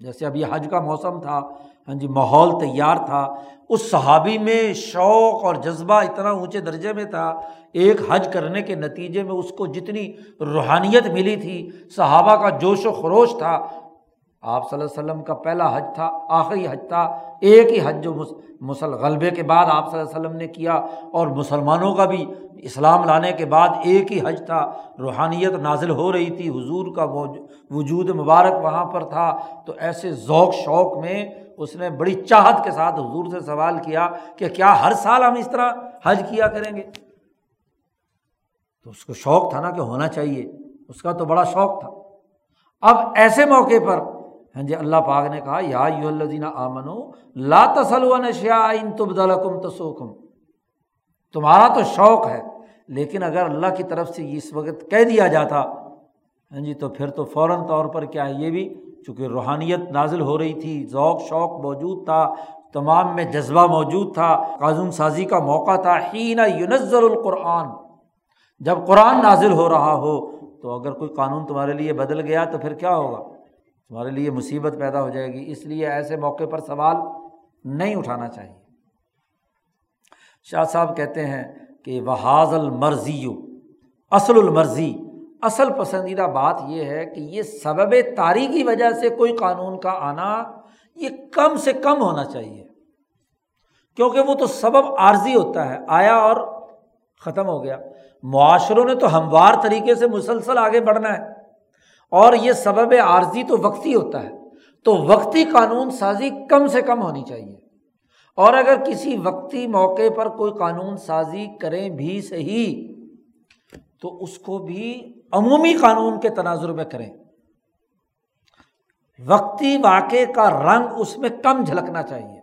جیسے اب یہ حج کا موسم تھا ہاں جی ماحول تیار تھا، اس صحابی میں شوق اور جذبہ اتنا اونچے درجے میں تھا، ایک حج کرنے کے نتیجے میں اس کو جتنی روحانیت ملی تھی، صحابہ کا جوش و خروش تھا آپ صلی اللہ علیہ وسلم کا پہلا حج تھا، آخری حج تھا، ایک ہی حج جو مسل غلبے کے بعد آپ صلی اللہ علیہ وسلم نے کیا اور مسلمانوں کا بھی اسلام لانے کے بعد ایک ہی حج تھا۔ روحانیت نازل ہو رہی تھی، حضور کا وجود مبارک وہاں پر تھا۔ تو ایسے ذوق، شوق میں اس نے بڑی چاہت کے ساتھ حضور سے سوال کیا کہ کیا ہر سال ہم اس طرح حج کیا کریں گے؟ تو اس کو شوق تھا نا کہ ہونا چاہیے، اس کا تو بڑا شوق تھا۔ اب ایسے موقع پر ہاں جی اللہ پاک نے کہا، یا یو الدین آمن لا تسلون شیا ان تبدلکم تسوکم۔ تمہارا تو شوق ہے، لیکن اگر اللہ کی طرف سے اس وقت کہہ دیا جاتا ہاں جی تو پھر تو فوراً طور پر کیا ہے؟ یہ بھی چونکہ روحانیت نازل ہو رہی تھی، ذوق، شوق موجود تھا، تمام میں جذبہ موجود تھا۔ قانون سازی کا موقع تھا۔ ہین یونزل القرآن۔ جب قرآن نازل ہو رہا ہو، تو اگر کوئی قانون تمہارے لیے بدل گیا تو پھر کیا ہوگا؟ تمہارے لیے مصیبت پیدا ہو جائے گی۔ اس لیے ایسے موقع پر سوال نہیں اٹھانا چاہیے۔ شاہ صاحب کہتے ہیں کہ وحاظ المرضی اصل المرضی۔ اصل پسندیدہ بات یہ ہے کہ یہ سبب تاری کی وجہ سے کوئی قانون کا آنا یہ کم سے کم ہونا چاہیے۔ کیونکہ وہ تو سبب عارضی ہوتا ہے۔ آیا اور ختم ہو گیا۔ معاشروں نے تو ہموار طریقے سے مسلسل آگے بڑھنا ہے۔ اور یہ سبب عارضی تو وقتی ہوتا ہے۔ تو وقتی قانون سازی کم سے کم ہونی چاہیے۔ اور اگر کسی وقتی موقع پر کوئی قانون سازی کریں بھی صحیح، تو اس کو بھی عمومی قانون کے تناظر میں کریں۔ وقتی واقع کا رنگ اس میں کم جھلکنا چاہیے۔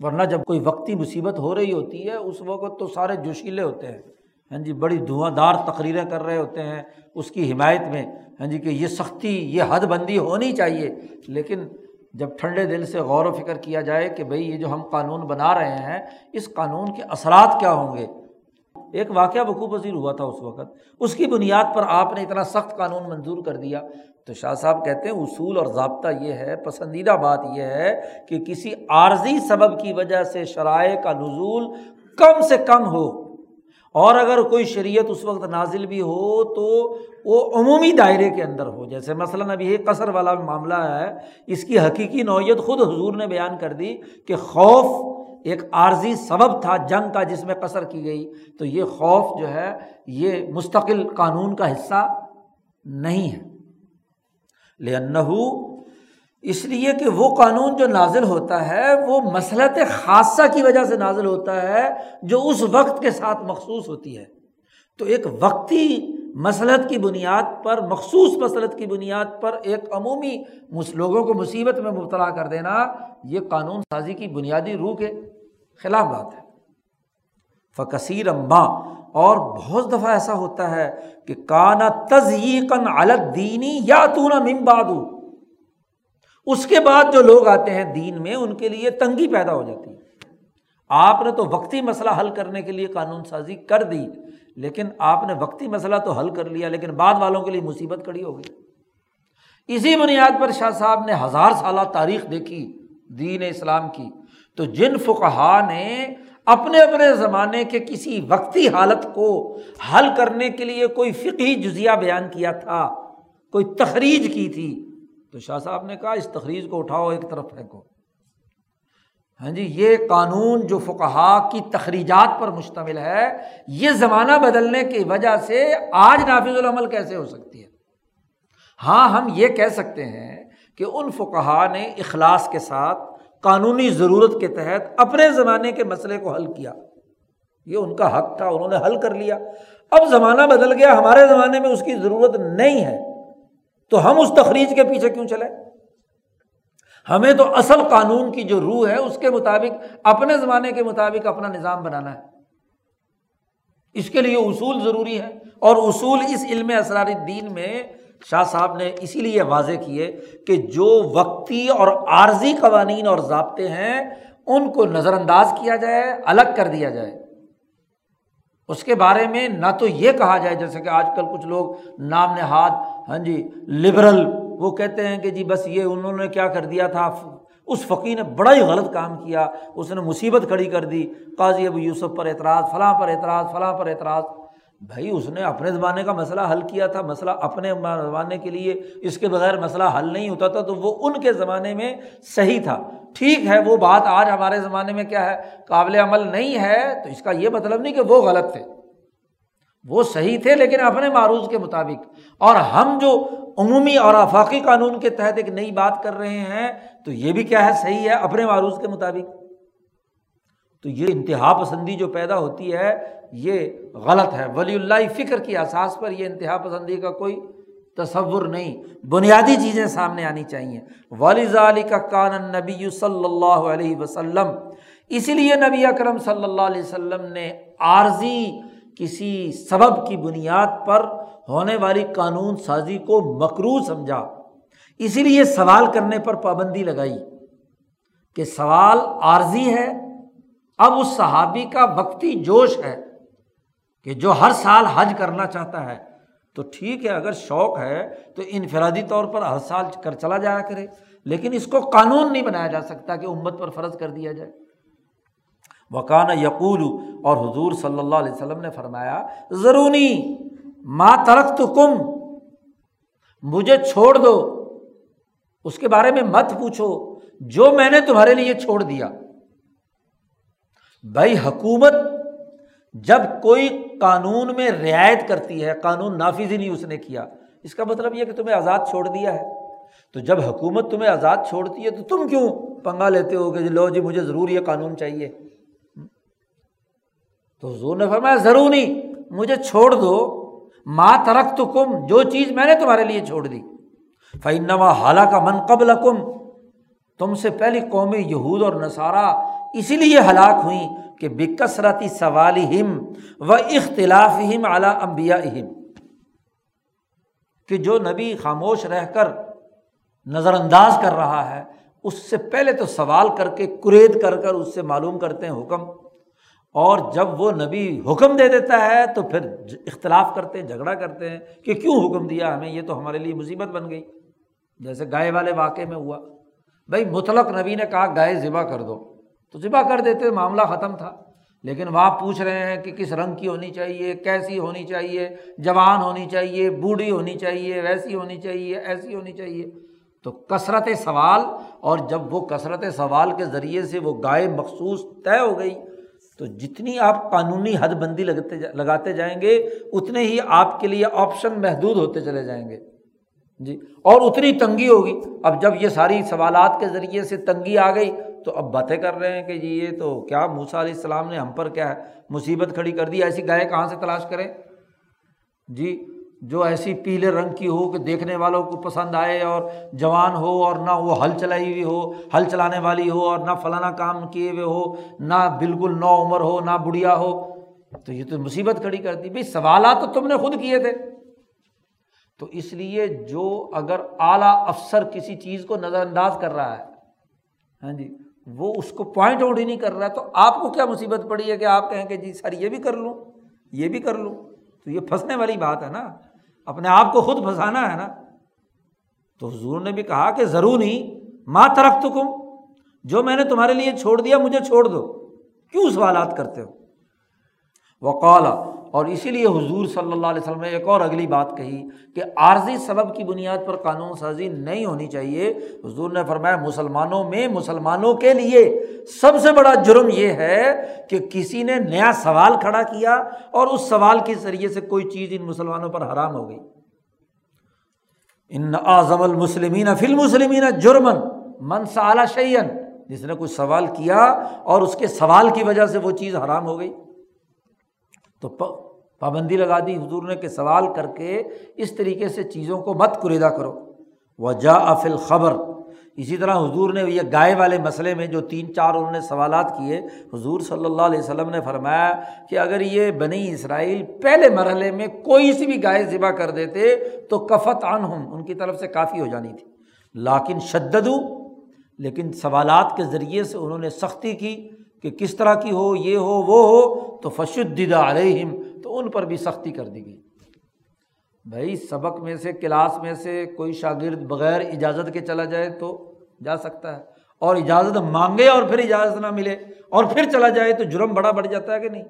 ورنہ جب کوئی وقتی مصیبت ہو رہی ہوتی ہے، اس وقت تو سارے جوشیلے ہوتے ہیں۔ ہاں جی بڑی دھواں دار تقریریں کر رہے ہوتے ہیں اس کی حمایت میں ہاں جی کہ یہ سختی، یہ حد بندی ہونی چاہیے۔ لیکن جب ٹھنڈے دل سے غور و فکر کیا جائے کہ بھائی، یہ جو ہم قانون بنا رہے ہیں، اس قانون کے اثرات کیا ہوں گے؟ ایک واقعہ وقوع پذیر ہوا تھا اس وقت۔ اس کی بنیاد پر آپ نے اتنا سخت قانون منظور کر دیا۔ تو شاہ صاحب کہتے ہیں، اصول اور ضابطہ یہ ہے، پسندیدہ بات یہ ہے کہ کسی عارضی سبب کی وجہ سے شرائع کا نزول کم سے کم ہو۔ اور اگر کوئی شریعت اس وقت نازل بھی ہو تو وہ عمومی دائرے کے اندر ہو۔ جیسے مثلاً ابھی یہ قصر والا معاملہ ہے، اس کی حقیقی نوعیت خود حضور نے بیان کر دی کہ خوف ایک عارضی سبب تھا، جنگ کا جس میں قصر کی گئی۔ تو یہ خوف جو ہے، یہ مستقل قانون کا حصہ نہیں ہے۔ لنّ اس لیے کہ وہ قانون جو نازل ہوتا ہے، وہ مسلط خاصہ کی وجہ سے نازل ہوتا ہے، جو اس وقت کے ساتھ مخصوص ہوتی ہے۔ تو ایک وقتی مسلط کی بنیاد پر، مخصوص مسلط کی بنیاد پر ایک عمومی لوگوں کو مصیبت میں مبتلا کر دینا، یہ قانون سازی کی بنیادی روح کے خلاف بات ہے۔ فکثیر اماں اور بہت دفعہ ایسا ہوتا ہے کہ کانا تزیقن الگ دینی یا تو نہ ممبادو اس کے بعد جو لوگ آتے ہیں دین میں، ان کے لیے تنگی پیدا ہو جاتی ہے۔ آپ نے تو وقتی مسئلہ حل کرنے کے لیے قانون سازی کر دی، لیکن آپ نے وقتی مسئلہ تو حل کر لیا، لیکن بعد والوں کے لیے مصیبت کڑی ہو گئی۔ اسی بنیاد پر شاہ صاحب نے ہزار سالہ تاریخ دیکھی، دین اسلام کی۔ تو جن فقہا نے اپنے اپنے زمانے کے کسی وقتی حالت کو حل کرنے کے لیے کوئی فقی جزیہ بیان کیا تھا، کوئی تخریج کی تھی تو شاہ صاحب نے کہا، اس تخریج کو اٹھاؤ، ایک طرف پھینکو۔ ہاں جی یہ قانون جو فقہا کی تخریجات پر مشتمل ہے، یہ زمانہ بدلنے کی وجہ سے آج نافذ العمل کیسے ہو سکتی ہے؟ ہاں ہم یہ کہہ سکتے ہیں کہ ان فقہا نے اخلاص کے ساتھ قانونی ضرورت کے تحت اپنے زمانے کے مسئلے کو حل کیا۔ یہ ان کا حق تھا، انہوں نے حل کر لیا۔ اب زمانہ بدل گیا، ہمارے زمانے میں اس کی ضرورت نہیں ہے۔ تو ہم اس تخریج کے پیچھے کیوں چلے؟ ہمیں تو اصل قانون کی جو روح ہے، اس کے مطابق، اپنے زمانے کے مطابق اپنا نظام بنانا ہے۔ اس کے لیے اصول ضروری ہے اور اصول اس علم اسرار دین میں شاہ صاحب نے اسی لیے واضح کیے کہ جو وقتی اور عارضی قوانین اور ضابطے ہیں، ان کو نظر انداز کیا جائے، الگ کر دیا جائے۔ اس کے بارے میں نہ تو یہ کہا جائے، جیسے کہ آج کل کچھ لوگ نام نہاد ہاں جی لبرل وہ کہتے ہیں کہ جی بس یہ انہوں نے کیا کر دیا تھا، اس فقی نے بڑا ہی غلط کام کیا، اس نے مصیبت کھڑی کر دی، قاضی ابو یوسف پر اعتراض، فلاں پر اعتراض، فلاں پر اعتراض۔ بھائی، اس نے اپنے زمانے کا مسئلہ حل کیا تھا، مسئلہ اپنے زمانے کے لیے، اس کے بغیر مسئلہ حل نہیں ہوتا تھا، تو وہ ان کے زمانے میں صحیح تھا۔ ٹھیک ہے، وہ بات آج ہمارے زمانے میں کیا ہے، قابل عمل نہیں ہے، تو اس کا یہ مطلب نہیں کہ وہ غلط تھے۔ وہ صحیح تھے لیکن اپنے معروض کے مطابق۔ اور ہم جو عمومی اور آفاقی قانون کے تحت ایک نئی بات کر رہے ہیں، تو یہ بھی کیا ہے، صحیح ہے اپنے معروض کے مطابق۔ تو یہ انتہا پسندی جو پیدا ہوتی ہے، یہ غلط ہے۔ ولی اللہ فکر کی احساس پر یہ انتہا پسندی کا کوئی تصور نہیں، بنیادی چیزیں سامنے آنی چاہیے۔ والد علی کا کان نبی صلی اللہ علیہ وسلم۔ اسی لیے نبی اکرم صلی اللہ علیہ وسلم نے عارضی کسی سبب کی بنیاد پر ہونے والی قانون سازی کو مکرو سمجھا۔ اسی لیے سوال کرنے پر پابندی لگائی کہ سوال عارضی ہے، اب اس صحابی کا وقتی جوش ہے کہ جو ہر سال حج کرنا چاہتا ہے۔ تو ٹھیک ہے، اگر شوق ہے تو انفرادی طور پر ہر سال کر چلا جایا کرے۔ لیکن اس کو قانون نہیں بنایا جا سکتا کہ امت پر فرض کر دیا جائے۔ وکان یقول اور حضور صلی اللہ علیہ وسلم نے فرمایا ضروری ماں ترک تو کم مجھے چھوڑ دو۔ اس کے بارے میں مت پوچھو، جو میں نے تمہارے لیے چھوڑ دیا۔ بھائی حکومت، جب کوئی قانون میں رعایت کرتی ہے، قانون نافذ ہی نہیں اس نے کیا۔ اس کا مطلب یہ کہ تمہیں آزاد چھوڑ دیا ہے۔ تو جب حکومت تمہیں آزاد چھوڑتی ہے تو تم کیوں پنگا لیتے ہو کہ جی لو جی مجھے ضرور یہ قانون چاہیے؟ تو حضور نے فرمایا، ضرور نہیں، مجھے چھوڑ دو۔ ماں ترک تو کم جو چیز میں نے تمہارے لیے چھوڑ دی۔ فنما حالہ کا من قبل کم تم سے پہلی قومی یہود اور نصارہ اسی لیے ہلاک ہوئیں کہ بکثرتی سوال ہم و اختلاف ہم اعلیٰ امبیا اہم کہ جو نبی خاموش رہ کر نظر انداز کر رہا ہے، اس سے پہلے تو سوال کر کے کرید کر کر اس سے معلوم کرتے ہیں حکم۔ اور جب وہ نبی حکم دے دیتا ہے تو پھر اختلاف کرتے ہیں، جھگڑا کرتے ہیں کہ کیوں حکم دیا ہمیں؟ یہ تو ہمارے لیے مصیبت بن گئی۔ جیسے گائے والے واقعے میں ہوا۔ بھائی مطلق نبی نے کہا، گائے ذبح کر دو۔ تو ذبح کر دیتے، معاملہ ختم تھا۔ لیکن وہاں پوچھ رہے ہیں کہ کس رنگ کی ہونی چاہیے، کیسی ہونی چاہیے، جوان ہونی چاہیے، بوڑھی ہونی چاہیے، ویسی ہونی چاہیے، ایسی ہونی چاہیے۔ تو کثرت سوال، اور جب وہ کثرت سوال کے ذریعے سے وہ گائے مخصوص طے ہو گئی، تو جتنی آپ قانونی حد بندی لگتے لگاتے جائیں گے، اتنے ہی آپ کے لیے آپشن محدود ہوتے چلے جائیں گے۔ جی اور اتنی تنگی ہوگی۔ اب جب یہ ساری سوالات کے ذریعے سے تنگی آ گئی تو اب باتیں کر رہے ہیں کہ جی یہ تو کیا موسا علیہ السلام نے ہم پر کیا ہے مصیبت کھڑی کر دی ایسی گائے کہاں سے تلاش کریں؟ جی جو ایسی پیلے رنگ کی ہو کہ دیکھنے والوں کو پسند آئے اور جوان ہو اور نہ وہ ہل چلائی ہوئی ہو، ہل چلانے والی ہو اور نہ فلانا کام کیے ہوئے ہو، نہ بالکل نو عمر ہو، نہ بڑھیا ہو، تو یہ تو مصیبت کھڑی کر دی۔ بھائی سوالات تو تم نے خود کیے تھے۔ تو اس لیے جو اگر اعلیٰ افسر کسی چیز کو نظر انداز کر رہا ہے ہاں جی وہ اس کو پوائنٹ آؤٹ ہی نہیں کر رہا ہے تو آپ کو کیا مصیبت پڑی ہے کہ آپ کہیں کہ جی سر یہ بھی کر لوں، یہ بھی کر لوں؟ تو یہ پھنسنے والی بات ہے نا۔ اپنے آپ کو خود پھنسانا ہے نا۔ تو حضور نے بھی کہا کہ ضرور نہیں ماں ترخت کم جو میں نے تمہارے لیے چھوڑ دیا مجھے چھوڑ دو۔ کیوں سوالات کرتے ہو؟ وہ اور اسی لیے حضور صلی اللہ علیہ وسلم نے ایک اور اگلی بات کہی کہ عارضی سبب کی بنیاد پر قانون سازی نہیں ہونی چاہیے۔ حضور نے فرمایا، مسلمانوں میں مسلمانوں کے لیے سب سے بڑا جرم یہ ہے کہ کسی نے نیا سوال کھڑا کیا اور اس سوال کے ذریعے سے کوئی چیز ان مسلمانوں پر حرام ہو گئی۔ ان اعظم المسلمین فل مسلمین جرمن من سال شعین جس نے کوئی سوال کیا اور اس کے سوال کی وجہ سے وہ چیز حرام ہو گئی۔ تو پابندی لگا دی حضور نے کہ سوال کر کے اس طریقے سے چیزوں کو مت کریدا کرو۔ وہ جا افل خبر اسی طرح حضور نے یہ گائے والے مسئلے میں جو تین چار انہوں نے سوالات کیے، حضور صلی اللہ علیہ وسلم نے فرمایا کہ اگر یہ بنی اسرائیل پہلے مرحلے میں کوئی سی بھی گائے ذبح کر دیتے تو کفت ان ہوں ان کی طرف سے کافی ہو جانی تھی۔ لاکن شدد لیکن سوالات کے ذریعے سے انہوں نے سختی کی۔ کہ کس طرح کی ہو، یہ ہو، وہ ہو، تو فشدہ علیہم، تو ان پر بھی سختی کر دی گئی۔ بھائی، سبق میں سے، کلاس میں سے کوئی شاگرد بغیر اجازت کے چلا جائے تو جا سکتا ہے۔ اور اجازت مانگے اور پھر اجازت نہ ملے اور پھر چلا جائے تو جرم بڑا بڑھ جاتا ہے کہ نہیں؟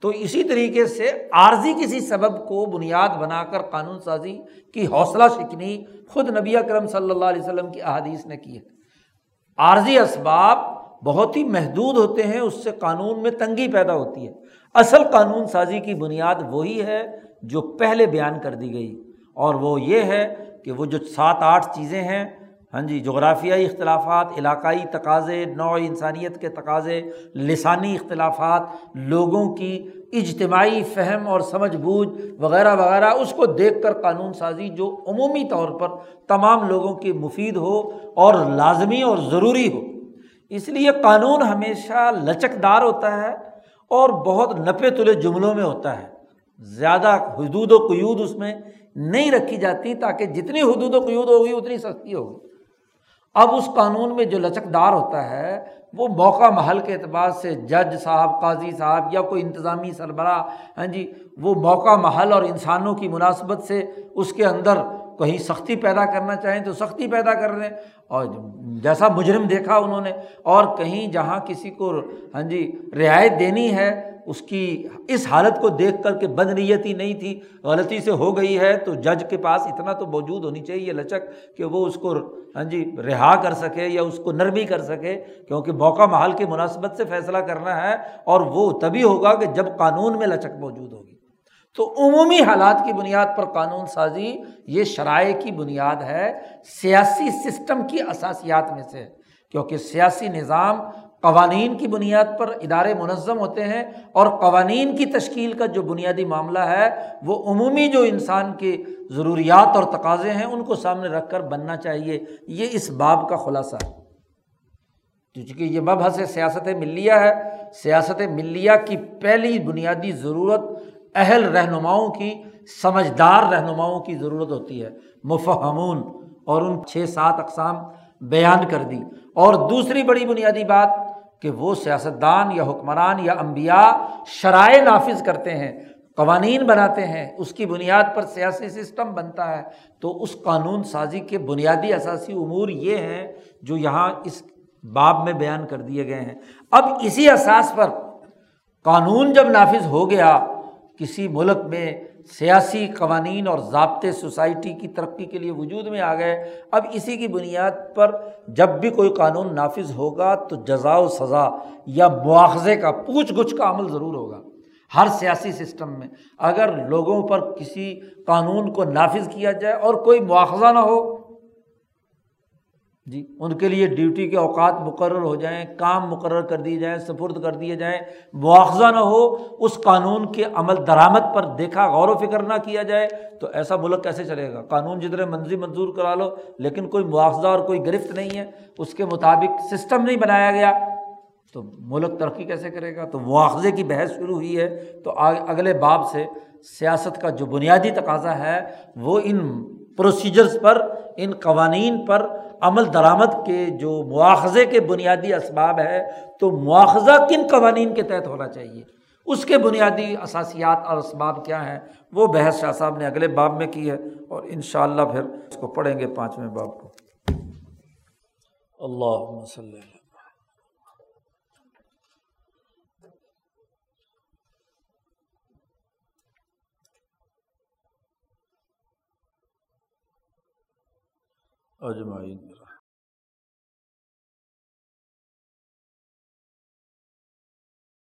تو اسی طریقے سے عارضی کسی سبب کو بنیاد بنا کر قانون سازی کی حوصلہ شکنی خود نبی اکرم صلی اللہ علیہ وسلم کی احادیث نے کی ہے۔ عارضی اسباب بہت ہی محدود ہوتے ہیں، اس سے قانون میں تنگی پیدا ہوتی ہے۔ اصل قانون سازی کی بنیاد وہی ہے جو پہلے بیان کر دی گئی۔ اور وہ یہ ہے کہ وہ جو سات آٹھ چیزیں ہیں ہاں جی جغرافیائی اختلافات، علاقائی تقاضے نو انسانیت کے تقاضے، لسانی اختلافات، لوگوں کی اجتماعی فہم اور سمجھ بوجھ وغیرہ وغیرہ، اس کو دیکھ کر قانون سازی جو عمومی طور پر تمام لوگوں کی مفید ہو اور لازمی اور ضروری ہو۔ اس لیے قانون ہمیشہ لچک دار ہوتا ہے اور بہت نپے تلے جملوں میں ہوتا ہے۔ زیادہ حدود و قیود اس میں نہیں رکھی جاتی تاکہ جتنی حدود و قیود ہوگی، اتنی سستی ہوگی۔ اب اس قانون میں جو لچکدار ہوتا ہے، وہ موقع محل کے اعتبار سے جج صاحب، قاضی صاحب یا کوئی انتظامی سربراہ ہاں جی وہ موقع محل اور انسانوں کی مناسبت سے اس کے اندر کہیں سختی پیدا کرنا چاہیں تو سختی پیدا کر رہے ہیں اور جیسا مجرم دیکھا انہوں نے، اور کہیں جہاں کسی کو ہاں جی رعایت دینی ہے، اس کی اس حالت کو دیکھ کر کے بد نیتی نہیں تھی، غلطی سے ہو گئی ہے، تو جج کے پاس اتنا تو موجود ہونی چاہیے لچک کہ وہ اس کو ہاں جی رہا کر سکے یا اس کو نرمی کر سکے، کیونکہ موقع محال کی مناسبت سے فیصلہ کرنا ہے، اور وہ تبھی ہوگا کہ جب قانون میں لچک موجود ہوگی۔ تو عمومی حالات کی بنیاد پر قانون سازی یہ شرائع کی بنیاد ہے سیاسی سسٹم کی اثاسیات میں سے، کیونکہ سیاسی نظام قوانین کی بنیاد پر ادارے منظم ہوتے ہیں اور قوانین کی تشکیل کا جو بنیادی معاملہ ہے، وہ عمومی جو انسان کے ضروریات اور تقاضے ہیں، ان کو سامنے رکھ کر بننا چاہیے۔ یہ اس باب کا خلاصہ ہے۔ چونکہ یہ مبحث سیاست ملیہ ہے، سیاست ملیہ کی پہلی بنیادی ضرورت اہل رہنماؤں کی، سمجھدار رہنماؤں کی ضرورت ہوتی ہے۔ مفہمون، اور ان چھ سات اقسام بیان کر دی۔ اور دوسری بڑی بنیادی بات کہ وہ سیاستدان یا حکمران یا امبیا شرائع نافذ کرتے ہیں، قوانین بناتے ہیں۔ اس کی بنیاد پر سیاسی سسٹم بنتا ہے۔ تو اس قانون سازی کے بنیادی اثاثی امور یہ ہیں جو یہاں اس باب میں بیان کر دیے گئے ہیں۔ اب اسی اساس پر قانون جب نافذ ہو گیا کسی ملک میں سیاسی قوانین اور ضابطے سوسائٹی کی ترقی کے لیے وجود میں آ گئے، اب اسی کی بنیاد پر جب بھی کوئی قانون نافذ ہوگا تو جزا و سزا یا مواخذے کا پوچھ گچھ کا عمل ضرور ہوگا ہر سیاسی سسٹم میں۔ اگر لوگوں پر کسی قانون کو نافذ کیا جائے اور کوئی مواخذہ نہ ہو جی ان کے لیے ڈیوٹی کے اوقات مقرر ہو جائیں، کام مقرر کر دیے جائیں سفرد کر دیے جائیں، مواخذہ نہ ہو، اس قانون کے عمل درآمد پر دیکھا، غور و فکر نہ کیا جائے، تو ایسا ملک کیسے چلے گا؟ قانون جتنے منظی منظور کرا لو، لیکن کوئی مواخذہ اور کوئی گرفت نہیں ہے، اس کے مطابق سسٹم نہیں بنایا گیا۔ تو ملک ترقی کیسے کرے گا؟ تو مواخذے کی بحث شروع ہوئی ہے، تو اگلے باب سے سیاست کا جو بنیادی تقاضا ہے، وہ ان پروسیجرس پر، ان قوانین پر عمل درآمد کے جو مواخذے کے بنیادی اسباب ہے تو مواخذہ کن قوانین کے تحت ہونا چاہیے؟ اس کے بنیادی اثاثیات اور اسباب کیا ہیں؟ وہ بحث شاہ صاحب نے اگلے باب میں کی ہے اور ان شاء اللہ پھر اس کو پڑھیں گے پانچویں باب کو۔ اللہ اجمعین۔